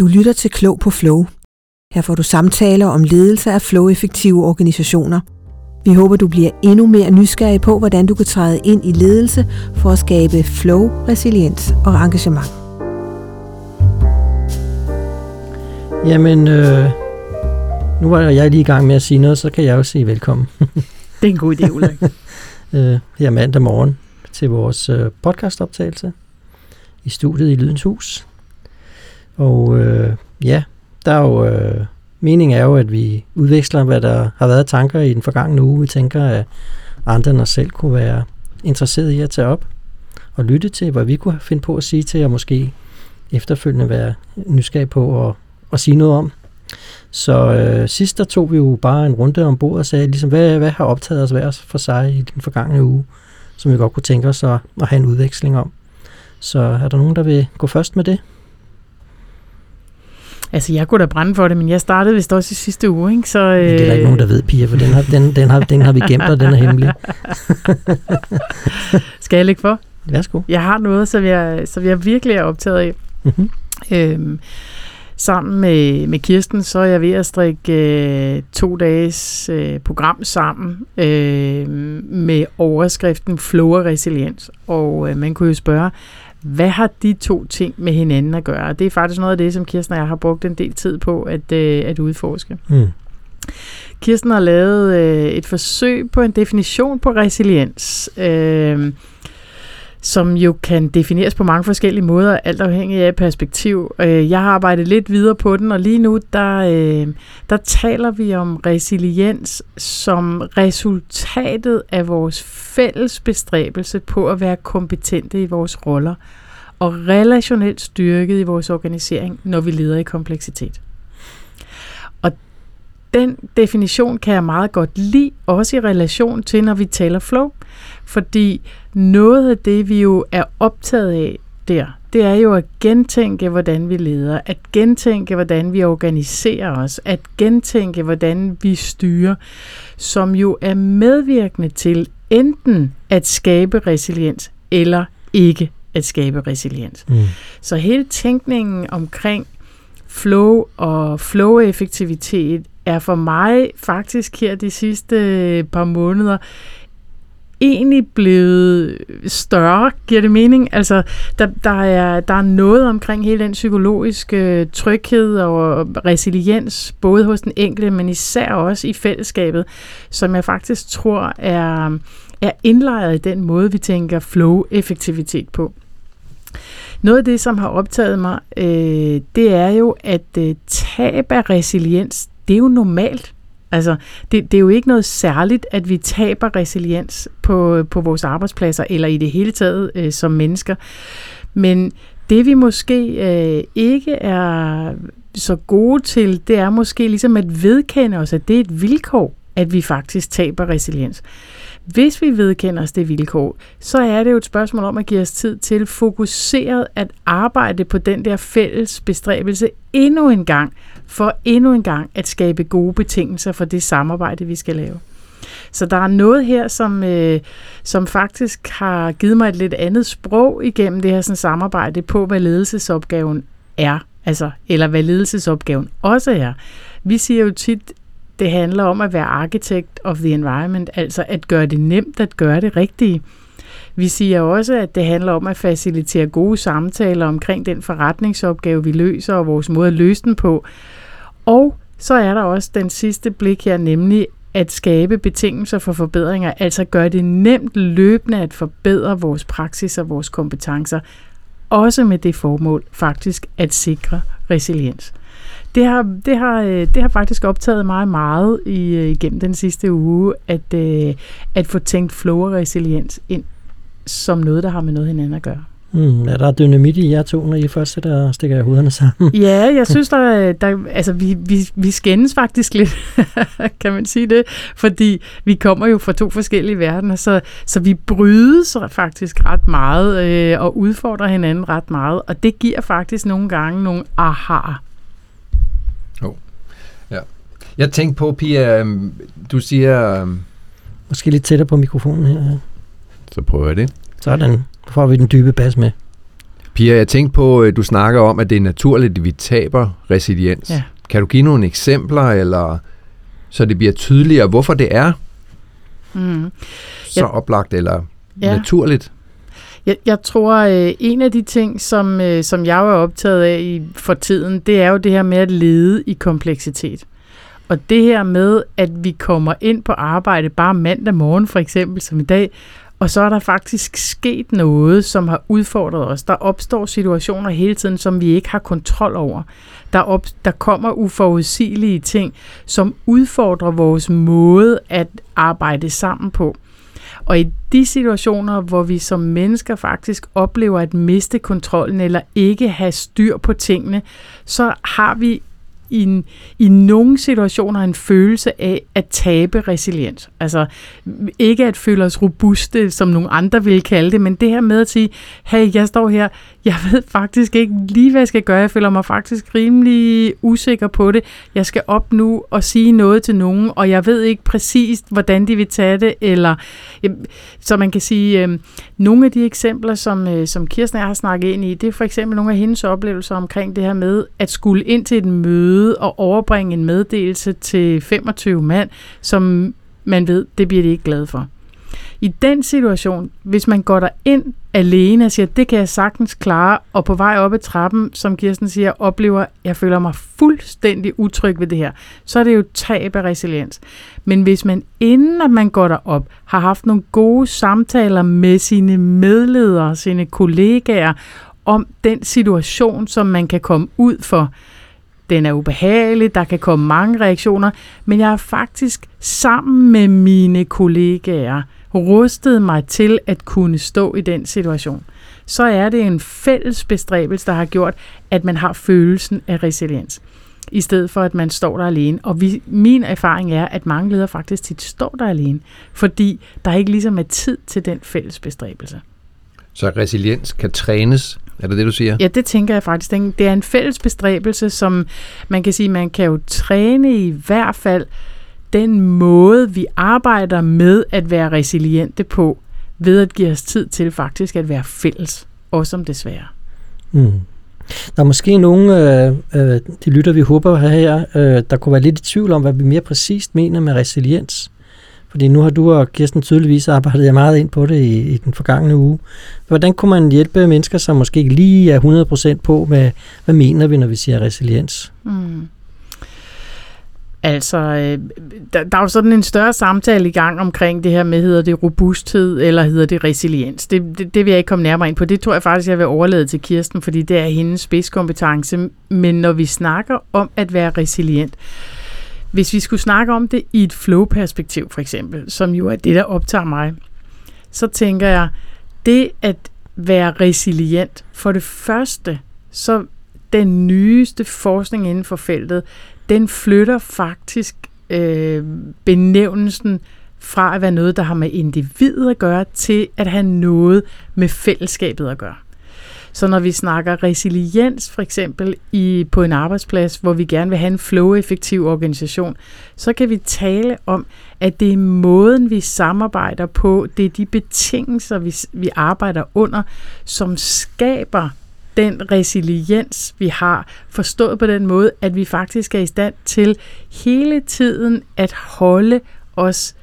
Du lytter til Klog på Flow. Her får du samtaler om ledelse af flow-effektive organisationer. Vi håber, du bliver endnu mere nysgerrig på, hvordan du kan træde ind i ledelse for at skabe flow, resiliens og engagement. Jamen, øh, nu er jeg lige i gang med at sige noget, så kan jeg jo sige velkommen. det er en god idé, Ulrik. øh, her mandag morgen til vores øh, podcastoptagelse i studiet i Lydens Hus. Og øh, ja, der er jo, øh, meningen er jo, at vi udveksler, hvad der har været tanker i den forgangne uge. Vi tænker, at andre end os selv kunne være interesseret i at tage op og lytte til, hvad vi kunne finde på at sige til, og måske efterfølgende være nysgerrig på at, at sige noget om. Så øh, sidst der tog vi jo bare en runde om bordet og sagde, ligesom, hvad, hvad har optaget os hver for sig i den forgangne uge, som vi godt kunne tænke os at, at have en udveksling om. Så er der nogen, der vil gå først med det? Altså, jeg kunne da brænde for det, men jeg startede vist også i sidste uge, ikke? Så, øh... Men det er der ikke nogen, der ved, Pia, for den har, den, den har, den har vi gemt, og den er hemmelig. Skal jeg lægge for? Værsgo. Jeg har noget, som jeg, som jeg virkelig er optaget af. Mm-hmm. Øhm, sammen med, med Kirsten, så er jeg ved at strikke øh, to dages øh, program sammen øh, med overskriften Flow og Resiliens. Og øh, man kunne jo spørge, hvad har de to ting med hinanden at gøre? Det er faktisk noget af det, som Kirsten og jeg har brugt en del tid på at, øh, at udforske. Mm. Kirsten har lavet øh, et forsøg på en definition på resiliens. Øh, som jo kan defineres på mange forskellige måder, alt afhængig af perspektiv. Øh, jeg har arbejdet lidt videre på den, og lige nu, der, øh, der taler vi om resiliens som resultatet af vores fælles bestræbelse på at være kompetente i vores roller og relationelt styrket i vores organisering, når vi leder i kompleksitet. Og den definition kan jeg meget godt lide, også i relation til, når vi taler flow. Fordi noget af det, vi jo er optaget af der, det er jo at gentænke, hvordan vi leder, at gentænke, hvordan vi organiserer os, at gentænke, hvordan vi styrer, som jo er medvirkende til enten at skabe resiliens eller ikke at skabe resiliens. Mm. Så hele tænkningen omkring flow og flow-effektivitet er for mig faktisk her de sidste par måneder egentlig blevet større, giver det mening? Altså, der, der, er, der er noget omkring hele den psykologiske øh, tryghed og resiliens, både hos den enkelte, men især også i fællesskabet, som jeg faktisk tror er, er indlejret i den måde, vi tænker flow-effektivitet på. Noget af det, som har optaget mig, øh, det er jo, at øh, tab af resiliens, det er jo normalt. Altså, det, det er jo ikke noget særligt, at vi taber resiliens på, på vores arbejdspladser, eller i det hele taget øh, som mennesker. Men det vi måske øh, ikke er så gode til, det er måske ligesom at vedkende os, at det er et vilkår, at vi faktisk taber resiliens. Hvis vi vedkender os det vilkår, så er det jo et spørgsmål om at give os tid til fokuseret at arbejde på den der fælles bestræbelse endnu en gang, for endnu en gang at skabe gode betingelser for det samarbejde, vi skal lave. Så der er noget her, som, øh, som faktisk har givet mig et lidt andet sprog igennem det her sådan, samarbejde på, hvad ledelsesopgaven er, altså, eller hvad ledelsesopgaven også er. Vi siger jo tit, det handler om at være architect of the environment, altså at gøre det nemt at gøre det rigtige. Vi siger også, at det handler om at facilitere gode samtaler omkring den forretningsopgave, vi løser, og vores måde at løse den på. Og så er der også den sidste blik her, nemlig at skabe betingelser for forbedringer, altså gøre det nemt løbende at forbedre vores praksis og vores kompetencer, også med det formål faktisk at sikre resiliens. Det har, det har, øh, det har faktisk optaget mig meget i, øh, igennem den sidste uge, at, øh, at få tænkt flow og resiliens ind som noget, der har med noget hinanden at gøre. Mm, er der dynamit i jer to, når I først sætter og stikker hovederne sammen? ja, jeg synes, der, der altså, vi, vi, vi skændes faktisk lidt, kan man sige det, fordi vi kommer jo fra to forskellige verdener, så, så vi brydes faktisk ret meget øh, og udfordrer hinanden ret meget, og det giver faktisk nogle gange nogle aha. Jeg tænkte på, Pia, øhm, du siger... Øhm, Måske lidt tættere på mikrofonen her. Så prøver jeg det. Sådan får vi den dybe bas med. Pia, jeg tænkte på, at du snakker om, at det er naturligt, at vi taber resiliens. Ja. Kan du give nogle eksempler, eller så det bliver tydeligere, hvorfor det er Mm. så Ja. oplagt eller Ja. naturligt? Jeg, jeg tror, øh, en af de ting, som, øh, som jeg var optaget af i, for tiden, det er jo det her med at lede i kompleksitet. Og det her med, at vi kommer ind på arbejde bare mandag morgen, for eksempel som i dag, og så er der faktisk sket noget, som har udfordret os. Der opstår situationer hele tiden, som vi ikke har kontrol over. Der, op, der kommer uforudsigelige ting, som udfordrer vores måde at arbejde sammen på. Og i de situationer, hvor vi som mennesker faktisk oplever at miste kontrollen eller ikke have styr på tingene, så har vi i, en, i nogle situationer en følelse af at tabe resiliens. Altså ikke at føle os robuste, som nogle andre ville kalde det, men det her med at sige, hey, jeg står her, jeg ved faktisk ikke lige, hvad jeg skal gøre. Jeg føler mig faktisk rimelig usikker på det. Jeg skal op nu og sige noget til nogen, og jeg ved ikke præcist, hvordan de vil tage det, eller øhm, så man kan sige, øh, nogle af de eksempler, som, øh, som Kirsten og jeg har snakket ind i, det er for eksempel nogle af hendes oplevelser omkring det her med at skulle ind til et møde og overbringe en meddelelse til 25 mand, som man ved, det bliver de ikke glade for. I den situation, hvis man går der ind alene og siger, det kan jeg sagtens klare, og på vej op ad trappen, som Kirsten siger, oplever, jeg føler mig fuldstændig utryg ved det her, så er det jo tab af resiliens. Men hvis man inden at man går derop, har haft nogle gode samtaler med sine medledere, sine kollegaer, om den situation, som man kan komme ud for, den er ubehagelig, der kan komme mange reaktioner, men jeg er faktisk sammen med mine kollegaer rustet mig til at kunne stå i den situation. Så er det en fælles bestræbelse, der har gjort, at man har følelsen af resiliens, i stedet for at man står der alene. Og vi, min erfaring er, at mange ledere faktisk tit står der alene, fordi der ikke ligesom er tid til den fælles bestræbelse. Så resiliens kan trænes, er det det, du siger? Ja, det tænker jeg faktisk. Det er en fælles bestræbelse, som man kan sige, man kan jo træne i hvert fald den måde, vi arbejder med at være resiliente på, ved at give os tid til faktisk at være fælles, også om det svære. Mm. Der er måske nogle, øh, øh, de lytter, vi håber her, øh, der kunne være lidt i tvivl om, hvad vi mere præcist mener med resiliens. Fordi nu har du og Kirsten tydeligvis arbejdet meget ind på det i, i den forgangne uge. Hvordan kunne man hjælpe mennesker, som måske ikke lige er 100% på med, hvad mener vi, når vi siger resiliens? Mm. Altså, øh, der, der er jo sådan en større samtale i gang omkring det her med, hedder det robusthed, eller hedder det resiliens. Det, det, det vil jeg ikke komme nærmere ind på. Det tror jeg faktisk, jeg vil overlade til Kirsten, fordi det er hendes spidskompetence. Men når vi snakker om at være resilient, hvis vi skulle snakke om det i et flow-perspektiv for eksempel, som jo er det, der optager mig, så tænker jeg, det at være resilient, for det første, så den nyeste forskning inden for feltet, den flytter faktisk øh, benævnelsen fra at være noget, der har med individet at gøre, til at have noget med fællesskabet at gøre. Så når vi snakker resiliens for eksempel i, på en arbejdsplads, hvor vi gerne vil have en flow-effektiv organisation, så kan vi tale om, at det er måden, vi samarbejder på, det er de betingelser, vi, vi arbejder under, som skaber den resiliens, vi har, forstået på den måde, at vi faktisk er i stand til hele tiden at holde os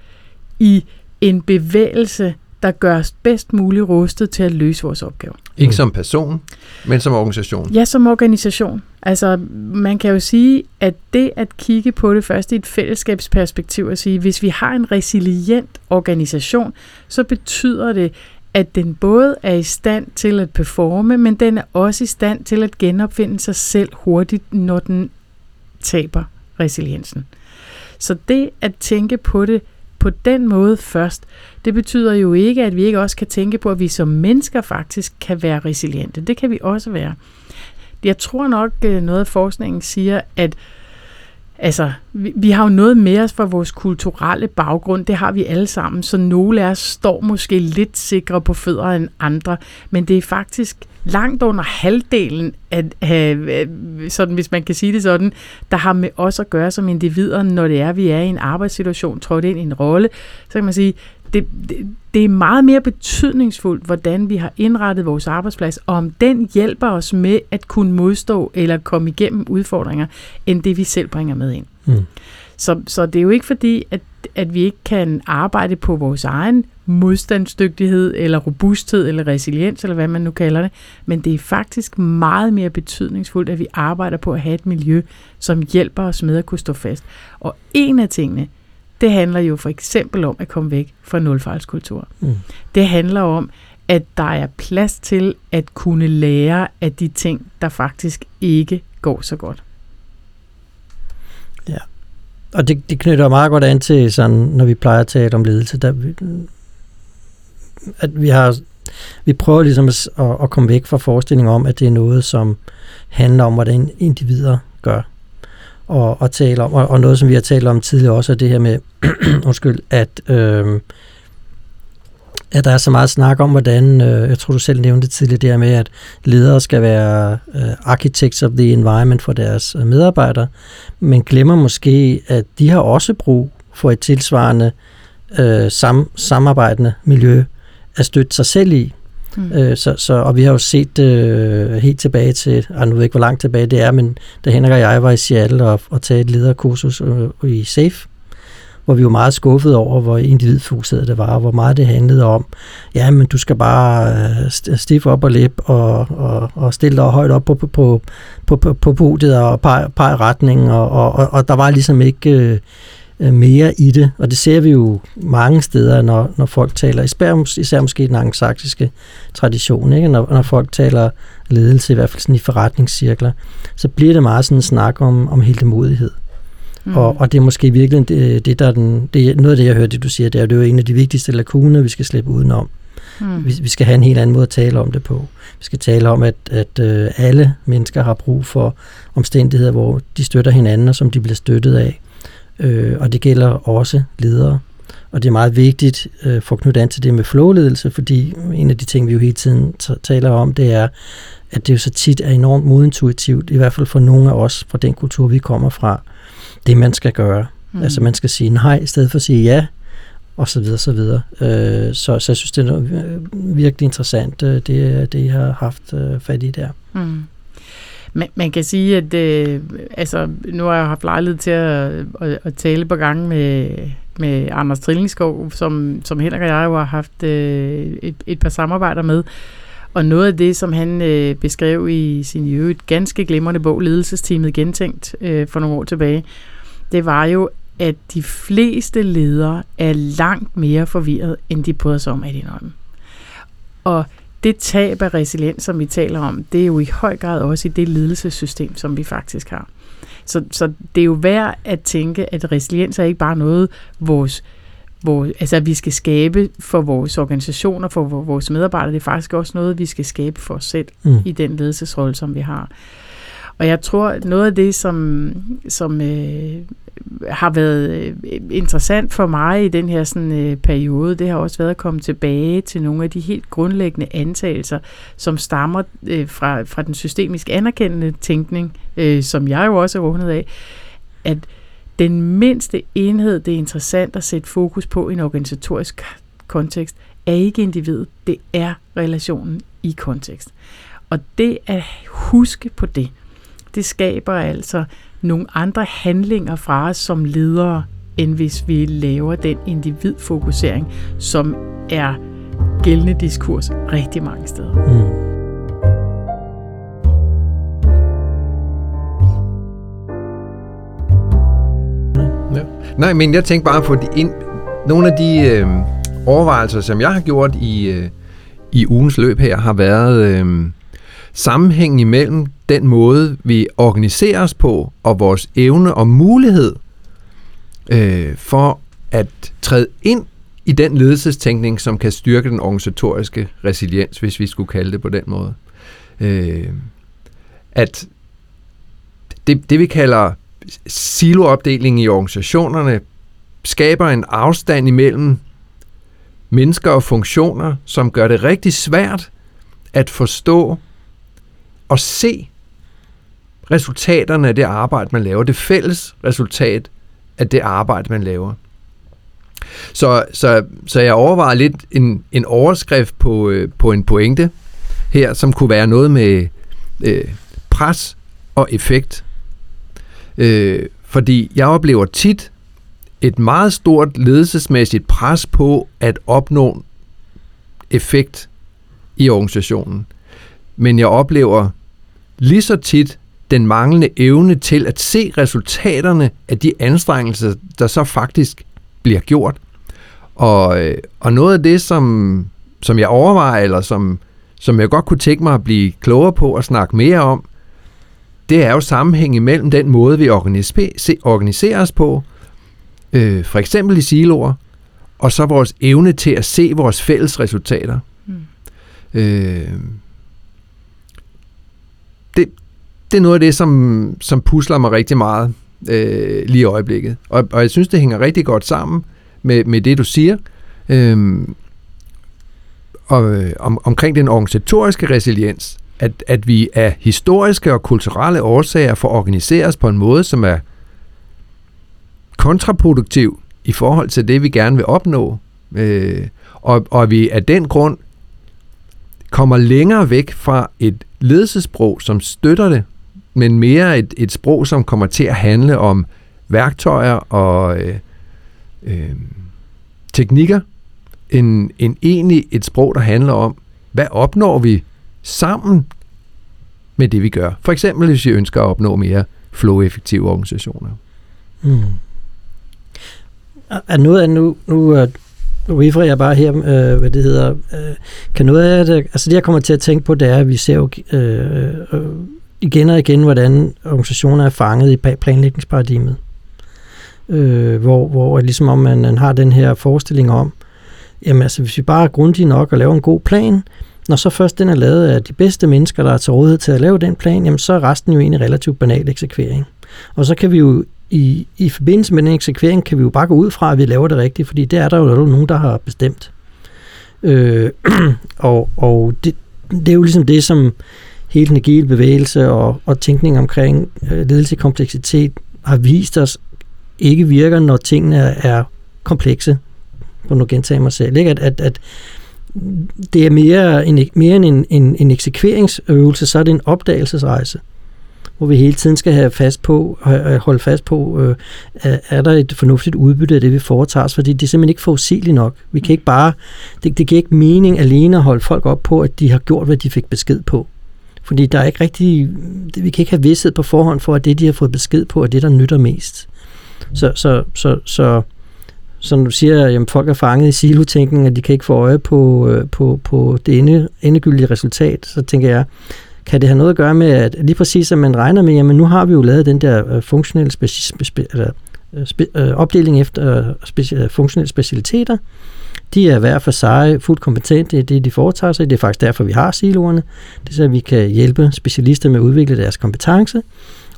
i en bevægelse, der gør os bedst muligt rustet til at løse vores opgave. Ikke som person, men som organisation. Ja, som organisation. Altså, man kan jo sige, at det at kigge på det først i et fællesskabsperspektiv og sige, hvis vi har en resilient organisation, så betyder det, at den både er i stand til at performe, men den er også i stand til at genopfinde sig selv hurtigt, når den taber resiliensen. Så det at tænke på det på den måde først, det betyder jo ikke, at vi ikke også kan tænke på, at vi som mennesker faktisk kan være resiliente. Det kan vi også være. Jeg tror nok, øh, noget af forskningen siger, at Altså, vi, vi har jo noget med os fra vores kulturelle baggrund, det har vi alle sammen, så nogle af os står måske lidt sikre på fødder end andre, men det er faktisk langt under halvdelen af, af, sådan, hvis man kan sige det sådan, der har med os at gøre som individer, når det er, vi er i en arbejdssituation, trådt ind i en rolle, så kan man sige, det, det, det er meget mere betydningsfuldt, hvordan vi har indrettet vores arbejdsplads, og om den hjælper os med at kunne modstå eller komme igennem udfordringer, end det vi selv bringer med ind. Mm. Så, så det er jo ikke fordi, at, at vi ikke kan arbejde på vores egen modstandsdygtighed, eller robusthed, eller resiliens, eller hvad man nu kalder det, men det er faktisk meget mere betydningsfuldt, at vi arbejder på at have et miljø, som hjælper os med at kunne stå fast. Og en af tingene, det handler jo for eksempel om at komme væk fra nulfejlskultur. Mm. Det handler om, at der er plads til at kunne lære af de ting, der faktisk ikke går så godt. Ja, og det, det knytter meget godt an til, sådan, når vi plejer at tale om ledelse, der, at vi har vi prøver ligesom at, at komme væk fra forestillingen om, at det er noget, som handler om, hvordan individer gør og, og tale om, og, og noget, som vi har talt om tidligere også, er det her med, undskyld, at, øh, at der er så meget snak om, hvordan, øh, jeg tror du selv nævnte tidligere, det her med, at ledere skal være øh, architects of the environment for deres øh, medarbejdere, men glemmer måske, at de har også brug for et tilsvarende øh, sam, samarbejdende miljø at støtte sig selv i. Mm. Øh, så, så, og vi har jo set øh, helt tilbage til, og nu ved ikke, hvor langt tilbage det er, men da Henrik og jeg var i Seattle og, og tage et lederkursus øh, i SAFE, hvor vi var meget skuffet over, hvor individfokuseret det var, og hvor meget det handlede om, ja, men du skal bare øh, stifte op og læb og, og, og stille dig højt op på, på, på, på, på podiet og pege, pege retning, og, og, og, og der var ligesom ikke... Øh, mere i det, og det ser vi jo mange steder, når, når folk taler, især, især måske den angsaksiske tradition, ikke? Når, når folk taler ledelse, i hvert fald sådan i forretningscirkler, så bliver det meget sådan en snak om, om heldemodighed. Mm. Og, og det er måske virkelig det, det der er den, det er noget af det, jeg hørte, det du siger, det er, det er jo en af de vigtigste lakuner, vi skal slippe udenom. Mm. Vi, vi skal have en helt anden måde at tale om det på. Vi skal tale om, at, at øh, alle mennesker har brug for omstændigheder, hvor de støtter hinanden, og som de bliver støttet af øh, og det gælder også ledere. Og det er meget vigtigt øh, for at knytte an til det med flowledelse, fordi en af de ting, vi jo hele tiden taler om, det er, at det jo så tit er enormt modintuitivt, i hvert fald for nogle af os fra den kultur, vi kommer fra, det man skal gøre. Mm. Altså man skal sige nej, i stedet for at sige ja, og så videre, så videre. Øh, så, så jeg synes, det er noget virkelig interessant, øh, det, det jeg har haft øh, fat i der. Mm. Man, man kan sige, at øh, altså, nu har jeg haft lejlighed til at, at, at tale på gang med, med Anders Trillingskov, som, som Henrik og jeg jo har haft øh, et, et par samarbejder med. Og noget af det, som han øh, beskrev i sin i øvrigt ganske glimrende bog, Ledelsesteamet Gentænkt, øh, for nogle år tilbage, det var jo, at de fleste ledere er langt mere forvirret, end de bryder sig om at indrømme. Og det tab af resiliens, som vi taler om, det er jo i høj grad også i det ledelsessystem, som vi faktisk har. Så, så det er jo værd at tænke, at resiliens er ikke bare noget, vores, hvor, altså, vi skal skabe for vores organisationer, for vores medarbejdere. Det er faktisk også noget, vi skal skabe for os selv mm. i den ledelsesrolle, som vi har. Og jeg tror, noget af det, som, som øh, har været øh, interessant for mig i den her sådan, øh, periode, det har også været at komme tilbage til nogle af de helt grundlæggende antagelser, som stammer øh, fra, fra den systemisk anerkendende tænkning, øh, som jeg jo også er rundet af, at den mindste enhed, det er interessant at sætte fokus på i en organisatorisk kontekst, er ikke individet, det er relationen i kontekst. Og det at huske på det, det skaber altså nogle andre handlinger fra os som ledere, end hvis vi laver den individfokusering, som er gældende diskurs rigtig mange steder. Mm. Ja. Nej, men jeg tænker bare på de ind, nogle af de øh, overvejelser, som jeg har gjort i, øh, i ugens løb her, har været øh, sammenhængen imellem den måde, vi organiserer os på, og vores evne og mulighed øh, for at træde ind i den ledelsestænkning, som kan styrke den organisatoriske resiliens, hvis vi skulle kalde det på den måde. Øh, at det, det vi kalder siloopdeling i organisationerne, skaber en afstand imellem mennesker og funktioner, som gør det rigtig svært at forstå og se resultaterne af det arbejde, man laver. Det fælles resultat af det arbejde, man laver. Så, så, så jeg overvejer lidt en, en overskrift på, øh, på en pointe her, som kunne være noget med øh, pres og effekt. Øh, fordi jeg oplever tit et meget stort ledelsesmæssigt pres på at opnå effekt i organisationen. Men jeg oplever lige så tit den manglende evne til at se resultaterne af de anstrengelser, der så faktisk bliver gjort. Og, øh, og noget af det, som, som jeg overvejer, eller som, som jeg godt kunne tænke mig at blive klogere på og snakke mere om, det er jo sammenhæng imellem den måde, vi organiserer os på, øh, for eksempel i siloer, og så vores evne til at se vores fælles resultater. Mm. Øh, det, det er noget af det, som, som pusler mig rigtig meget øh, lige i øjeblikket. Og, og jeg synes, det hænger rigtig godt sammen med, med det, du siger. Øhm, øh, og, om, omkring den organisatoriske resiliens, at, at vi af historiske og kulturelle årsager får organiseret os på en måde, som er kontraproduktiv i forhold til det, vi gerne vil opnå. Øh, og, og vi af den grund kommer længere væk fra et ledelsesprog, som støtter det, men mere et, et sprog, som kommer til at handle om værktøjer og øh, øh, teknikker, end, end egentlig et sprog, der handler om, hvad opnår vi sammen med det, vi gør. For eksempel, hvis vi ønsker at opnå mere flow-effektive organisationer. Mm. Er noget af nu, nu, øh, refererer jeg bare her, øh, hvad det hedder, øh, kan noget af det, altså det jeg kommer til at tænke på, det er, at vi ser jo øh, øh, igen og igen, hvordan organisationer er fanget i planlægningsparadigmet. Øh, hvor, hvor ligesom om man, man har den her forestilling om, jamen altså hvis vi bare er grundige nok og laver en god plan, når så først den er lavet af de bedste mennesker, der er til rådighed til at lave den plan, jamen så er resten jo egentlig relativt banal eksekvering. Og så kan vi jo i, i forbindelse med den eksekvering, kan vi jo bare gå ud fra, at vi laver det rigtigt, fordi det er der jo nogen, der har bestemt. Øh, og og det, det er jo ligesom det, som hele den agile bevægelse og, og tænkning omkring øh, ledelseskompleksitet har vist os ikke virker, når tingene er komplekse. På nu gentager mig selv. Ikke? At, at, at det er mere, en, mere end en, en, en eksekveringsøvelse, så er det en opdagelsesrejse hvor vi hele tiden skal have fast på, holde fast på, øh, er der et fornuftigt udbytte af det, vi foretager os, fordi det er simpelthen ikke forudsigeligt nok. Vi kan ikke bare, det, det giver ikke mening alene at holde folk op på, at de har gjort, hvad de fik besked på. Fordi der er ikke rigtig, vi kan ikke have vidsthed på forhånd for, at det, de har fået besked på, er det, der nytter mest. Så, så, så, så som du siger, at folk er fanget i silotænkning, at de kan ikke få øje på, øh, på, på det ende, endegyldige resultat, så tænker jeg, kan det have noget at gøre med, at lige præcis at man regner med, jamen nu har vi jo lavet den der øh, funktionelle speci- spe- eller, Øh, spe- øh, opdeling efter øh, speci- funktionelle specialiteter. De er hver for sig fuldt kompetente i det, de foretager sig. Det er faktisk derfor, vi har siloerne. Det er så, at vi kan hjælpe specialister med at udvikle deres kompetence.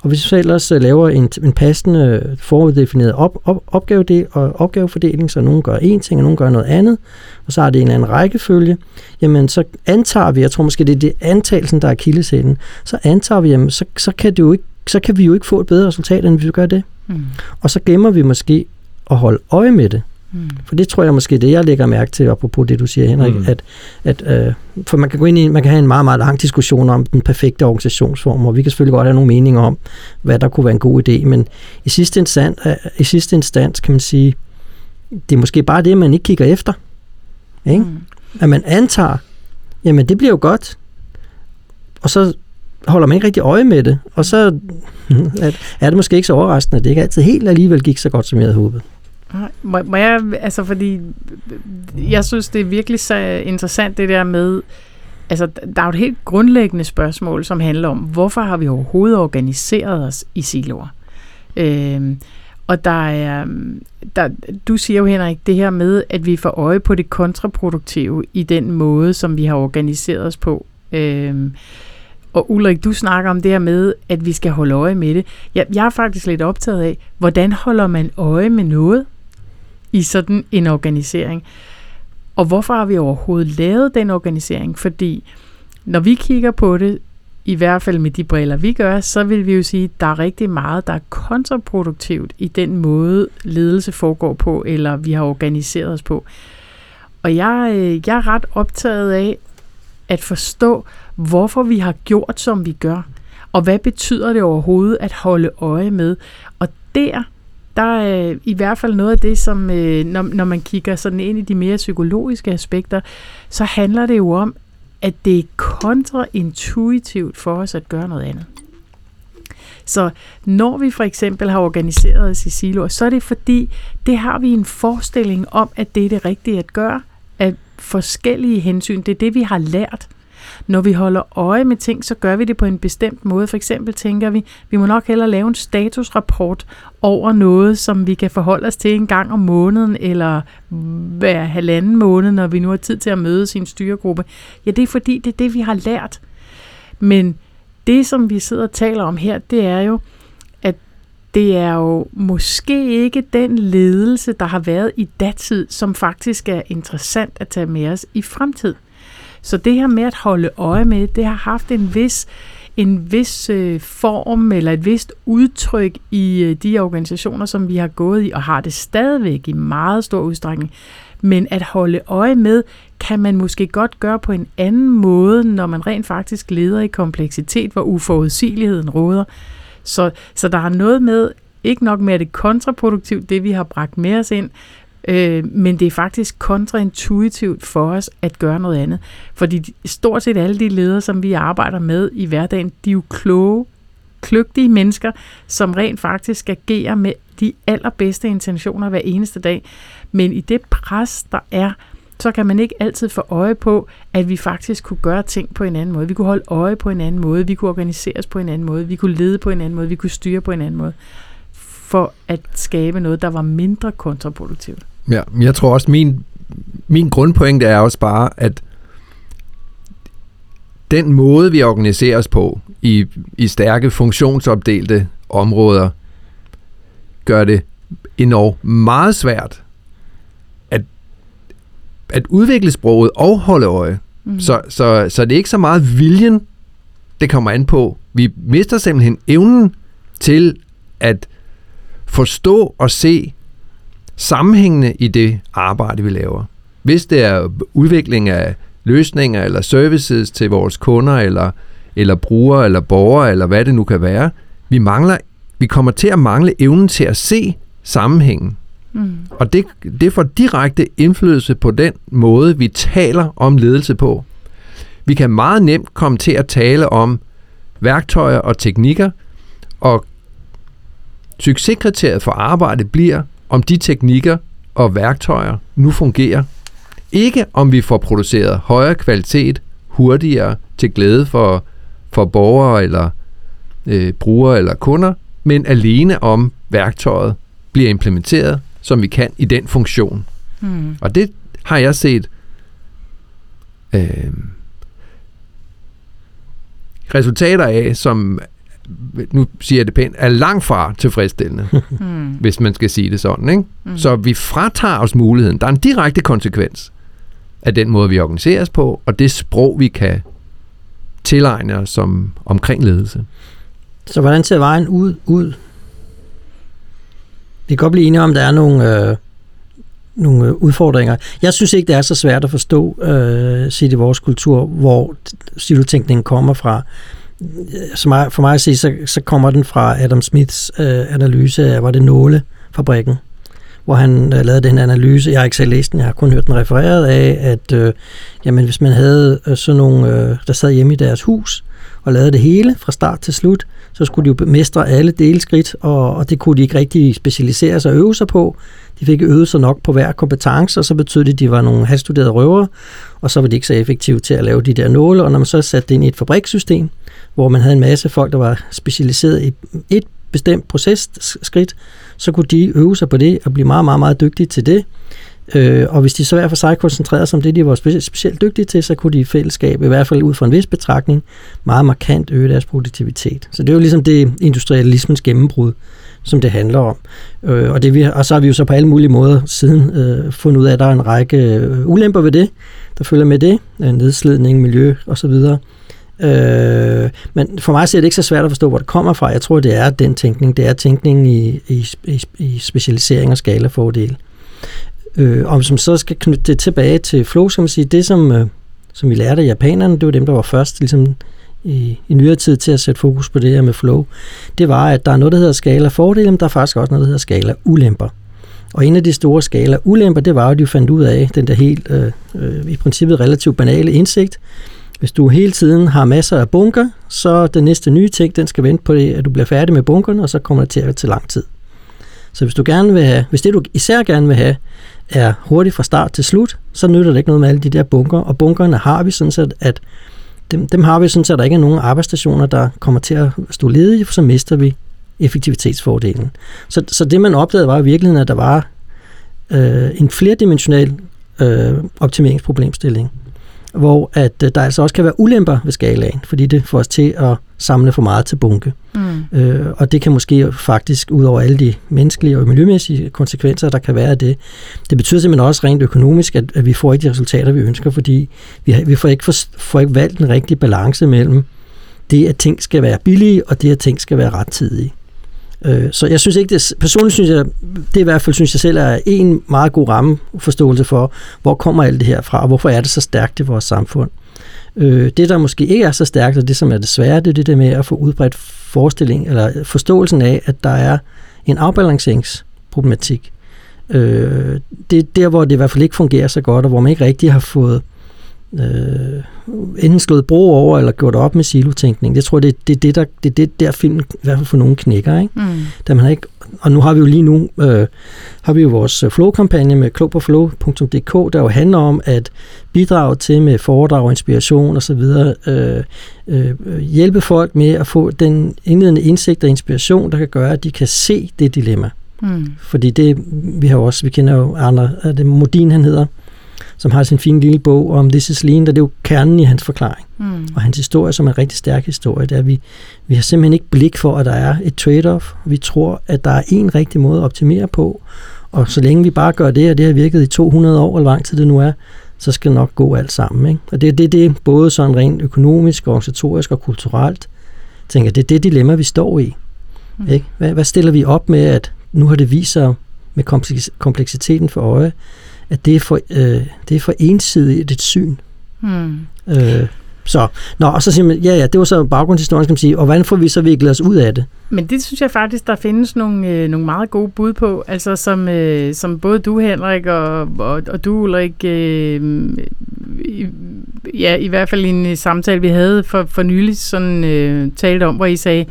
Og hvis vi så ellers laver en, en passende foruddefineret op, op, opgave og opgavefordeling, så nogen gør en ting, og nogen gør noget andet, og så har det en eller anden rækkefølge, jamen så antager vi, jeg tror måske det er det antagelsen, der er kildesætten, så antager vi, jamen så, så, kan det jo ikke, så kan vi jo ikke få et bedre resultat, end hvis vi gør det. Mm. Og så gemmer vi måske at holde øje med det. Mm. For det tror jeg måske det, jeg lægger mærke til, apropos det, du siger, Henrik, mm. at, at øh, for man kan gå ind i, man kan have en meget, meget lang diskussion om den perfekte organisationsform, og vi kan selvfølgelig godt have nogle meninger om, hvad der kunne være en god idé, men i sidste instans, øh, i sidste instans kan man sige, det er måske bare det, man ikke kigger efter. Ikke? Mm. At man antager, jamen det bliver jo godt, og så holder man ikke rigtig øje med det, og så hmm, er det måske ikke så overraskende, at det ikke altid helt alligevel gik så godt, som jeg havde håbet. Må, må jeg, altså fordi, jeg synes, det er virkelig så interessant det der med, altså der er jo et helt grundlæggende spørgsmål, som handler om, hvorfor har vi overhovedet organiseret os i siloer? Øhm, og der er, der, du siger jo Henrik, det her med, at vi får øje på det kontraproduktive i den måde, som vi har organiseret os på. Øhm, og Ulrik, du snakker om det her med, at vi skal holde øje med det. Jeg, jeg er faktisk lidt optaget af, hvordan holder man øje med noget? i sådan en organisering. Og hvorfor har vi overhovedet lavet den organisering? Fordi når vi kigger på det, i hvert fald med de briller, vi gør, så vil vi jo sige, at der er rigtig meget, der er kontraproduktivt i den måde, ledelse foregår på, eller vi har organiseret os på. Og jeg, øh, jeg er ret optaget af at forstå, hvorfor vi har gjort, som vi gør. Og hvad betyder det overhovedet at holde øje med? Og der, der er i hvert fald noget af det, som øh, når, når man kigger sådan ind i de mere psykologiske aspekter, så handler det jo om, at det er kontraintuitivt for os at gøre noget andet. Så når vi for eksempel har organiseret os i siloer, så er det fordi, det har vi en forestilling om, at det er det rigtige at gøre, at forskellige hensyn. Det er det, vi har lært. Når vi holder øje med ting, så gør vi det på en bestemt måde. For eksempel tænker vi, vi må nok hellere lave en statusrapport over noget, som vi kan forholde os til en gang om måneden, eller hver halvanden måned, når vi nu har tid til at møde sin styregruppe. Ja, det er fordi, det er det, vi har lært. Men det, som vi sidder og taler om her, det er jo, det er jo måske ikke den ledelse, der har været i datid, som faktisk er interessant at tage med os i fremtid. Så det her med at holde øje med, det har haft en vis, en vis øh, form eller et vist udtryk i øh, de organisationer, som vi har gået i, og har det stadigvæk i meget stor udstrækning. Men at holde øje med, kan man måske godt gøre på en anden måde, når man rent faktisk leder i kompleksitet, hvor uforudsigeligheden råder. Så, så der er noget med, ikke nok med, at det er kontraproduktivt, det vi har bragt med os ind, Øh, men det er faktisk kontraintuitivt for os at gøre noget andet. Fordi stort set alle de ledere, som vi arbejder med i hverdagen, de er jo kloge, kløgtige mennesker, som rent faktisk agerer med de allerbedste intentioner hver eneste dag. Men i det pres, der er, så kan man ikke altid få øje på, at vi faktisk kunne gøre ting på en anden måde. Vi kunne holde øje på en anden måde, vi kunne organiseres på en anden måde, vi kunne lede på en anden måde, vi kunne styre på en anden måde, for at skabe noget, der var mindre kontraproduktivt. Ja, jeg tror også, min, min grundpointe er også bare, at den måde, vi organiserer os på i, i stærke funktionsopdelte områder, gør det enormt meget svært at udvikle sproget og holde øje. Mm. Så, så, så det er ikke så meget viljen, det kommer an på. Vi mister simpelthen evnen til at forstå og se sammenhængende i det arbejde, vi laver. Hvis det er udvikling af løsninger eller services til vores kunder, eller, eller brugere, eller borgere, eller hvad det nu kan være, vi, mangler, vi kommer til at mangle evnen til at se sammenhængen. Mm. Og det, det får direkte indflydelse på den måde, vi taler om ledelse på. Vi kan meget nemt komme til at tale om værktøjer og teknikker, og succeskriteriet for arbejde bliver, om de teknikker og værktøjer nu fungerer. Ikke om vi får produceret højere kvalitet hurtigere til glæde for, for borgere eller øh, brugere eller kunder, men alene om værktøjet bliver implementeret, som vi kan i den funktion. Hmm. Og det har jeg set øh, resultater af, som nu siger jeg det pænt, er langt fra tilfredsstillende, mm. hvis man skal sige det sådan. Ikke? Mm. Så vi fratager os muligheden. Der er en direkte konsekvens af den måde, vi organiserer os på, og det sprog, vi kan tilegne os som omkring ledelse. Så hvordan ser vejen ud? ud? Vi kan godt blive enige om, at der er nogle, øh, nogle øh, udfordringer. Jeg synes ikke, det er så svært at forstå øh, set i vores kultur, hvor silotænkningen kommer fra øh, så mig, for mig at se, så, så kommer den fra Adam Smiths øh, analyse af, var det nålefabrikken, hvor han øh, lavede den analyse, jeg har ikke selv læst den, jeg har kun hørt den refereret af, at øh, jamen, hvis man havde øh, sådan nogle, øh, der sad hjemme i deres hus, og lavede det hele fra start til slut, så skulle de jo mestre alle delskridt, og, og det kunne de ikke rigtig specialisere sig og øve sig på. De fik øvet sig nok på hver kompetence, og så betød det, at de var nogle halvstuderede røvere, og så var de ikke så effektive til at lave de der nåle, og når man så satte det ind i et fabrikssystem, hvor man havde en masse folk, der var specialiseret i et bestemt processkridt, så kunne de øve sig på det og blive meget, meget, meget dygtige til det. Øh, og hvis de så hver for sig koncentrerede sig om det, de var specielt, specielt dygtige til, så kunne de i fællesskab, i hvert fald ud fra en vis betragtning, meget markant øge deres produktivitet. Så det er jo ligesom det industrialismens gennembrud, som det handler om. Øh, og, det, vi, og så har vi jo så på alle mulige måder siden øh, fundet ud af, at der er en række øh, ulemper ved det, der følger med det, øh, nedslidning, miljø osv., Øh, men for mig er det ikke så svært at forstå, hvor det kommer fra. Jeg tror, det er den tænkning. Det er tænkningen i, i, i, i specialisering og skalafordele. Øh, om som så skal knytte det tilbage til flow, skal man sige, det som, øh, som vi lærte af japanerne, det var dem, der var først ligesom i, i nyere tid til at sætte fokus på det her med flow, det var, at der er noget, der hedder skala fordele, men der er faktisk også noget, der hedder skala ulemper. Og en af de store skala ulemper, det var, at de fandt ud af den der helt, øh, øh, i princippet relativt banale indsigt. Hvis du hele tiden har masser af bunker, så den næste nye ting, den skal vente på det, at du bliver færdig med bunkerne, og så kommer det til at tage lang tid. Så hvis du gerne vil have, hvis det du især gerne vil have, er hurtigt fra start til slut, så nytter det ikke noget med alle de der bunker. Og bunkerne har vi sådan set, at dem, dem har vi sådan set, at der ikke er nogen arbejdsstationer, der kommer til at stå ledige, for så mister vi effektivitetsfordelen. Så, så det man opdagede var i virkeligheden, at der var øh, en flerdimensional øh, optimeringsproblemstilling hvor at øh, der altså også kan være ulemper ved skalaen, fordi det får os til at samle for meget til bunke. Mm. Øh, og det kan måske faktisk, ud over alle de menneskelige og miljømæssige konsekvenser, der kan være af det, det betyder simpelthen også rent økonomisk, at, at vi får ikke de resultater, vi ønsker, fordi vi, vi får, ikke for, får ikke valgt en rigtig balance mellem det, at ting skal være billige, og det, at ting skal være rettidige. Øh, så jeg synes ikke, det, personligt synes jeg, det i hvert fald synes jeg selv er en meget god rammeforståelse for, hvor kommer alt det her fra, og hvorfor er det så stærkt i vores samfund. Øh, det, der måske ikke er så stærkt, og det, som er det svære, det er det der med at få udbredt forestilling, eller forståelsen af, at der er en afbalanceringsproblematik. Øh, det er der, hvor det i hvert fald ikke fungerer så godt, og hvor man ikke rigtig har fået øh, enten slået bro over eller gjort op med silotænkning. Jeg tror, det, det, er det, der, det er det, der filmen i hvert fald for nogle knækker. Ikke? Mm. Da man har ikke, og nu har vi jo lige nu øh, har vi jo vores øh, flow-kampagne med klogpåflow.dk, der jo handler om at bidrage til med foredrag og inspiration osv. Øh, øh, hjælpe folk med at få den indledende indsigt og inspiration, der kan gøre, at de kan se det dilemma. Mm. Fordi det, vi har også, vi kender jo andre, det Modin han hedder, som har sin fine lille bog om This is Lean, der det er jo kernen i hans forklaring. Mm. Og hans historie, som er en rigtig stærk historie, det er, at vi, vi har simpelthen ikke blik for, at der er et trade-off. Vi tror, at der er en rigtig måde at optimere på, og så længe vi bare gør det, og det har virket i 200 år, eller hvor lang tid det nu er, så skal det nok gå alt sammen. Ikke? Og det er det, det, både sådan rent økonomisk, organisatorisk og kulturelt. Tænker, det er det dilemma, vi står i. Mm. Ikke? Hvad, hvad stiller vi op med, at nu har det vist sig med kompleksiteten for øje, at det er for, øh, det er for ensidigt et syn. Hmm. Øh, så, nå, og så siger man, ja, ja, det var så baggrundshistorien, skal man sige, og hvordan får vi så viklet os ud af det? Men det synes jeg faktisk, der findes nogle, øh, nogle meget gode bud på, altså som, øh, som både du, Henrik, og, og, og du, Ulrik, øh, i, ja, i hvert fald i en samtale, vi havde for, for nylig, sådan øh, talte om, hvor I sagde,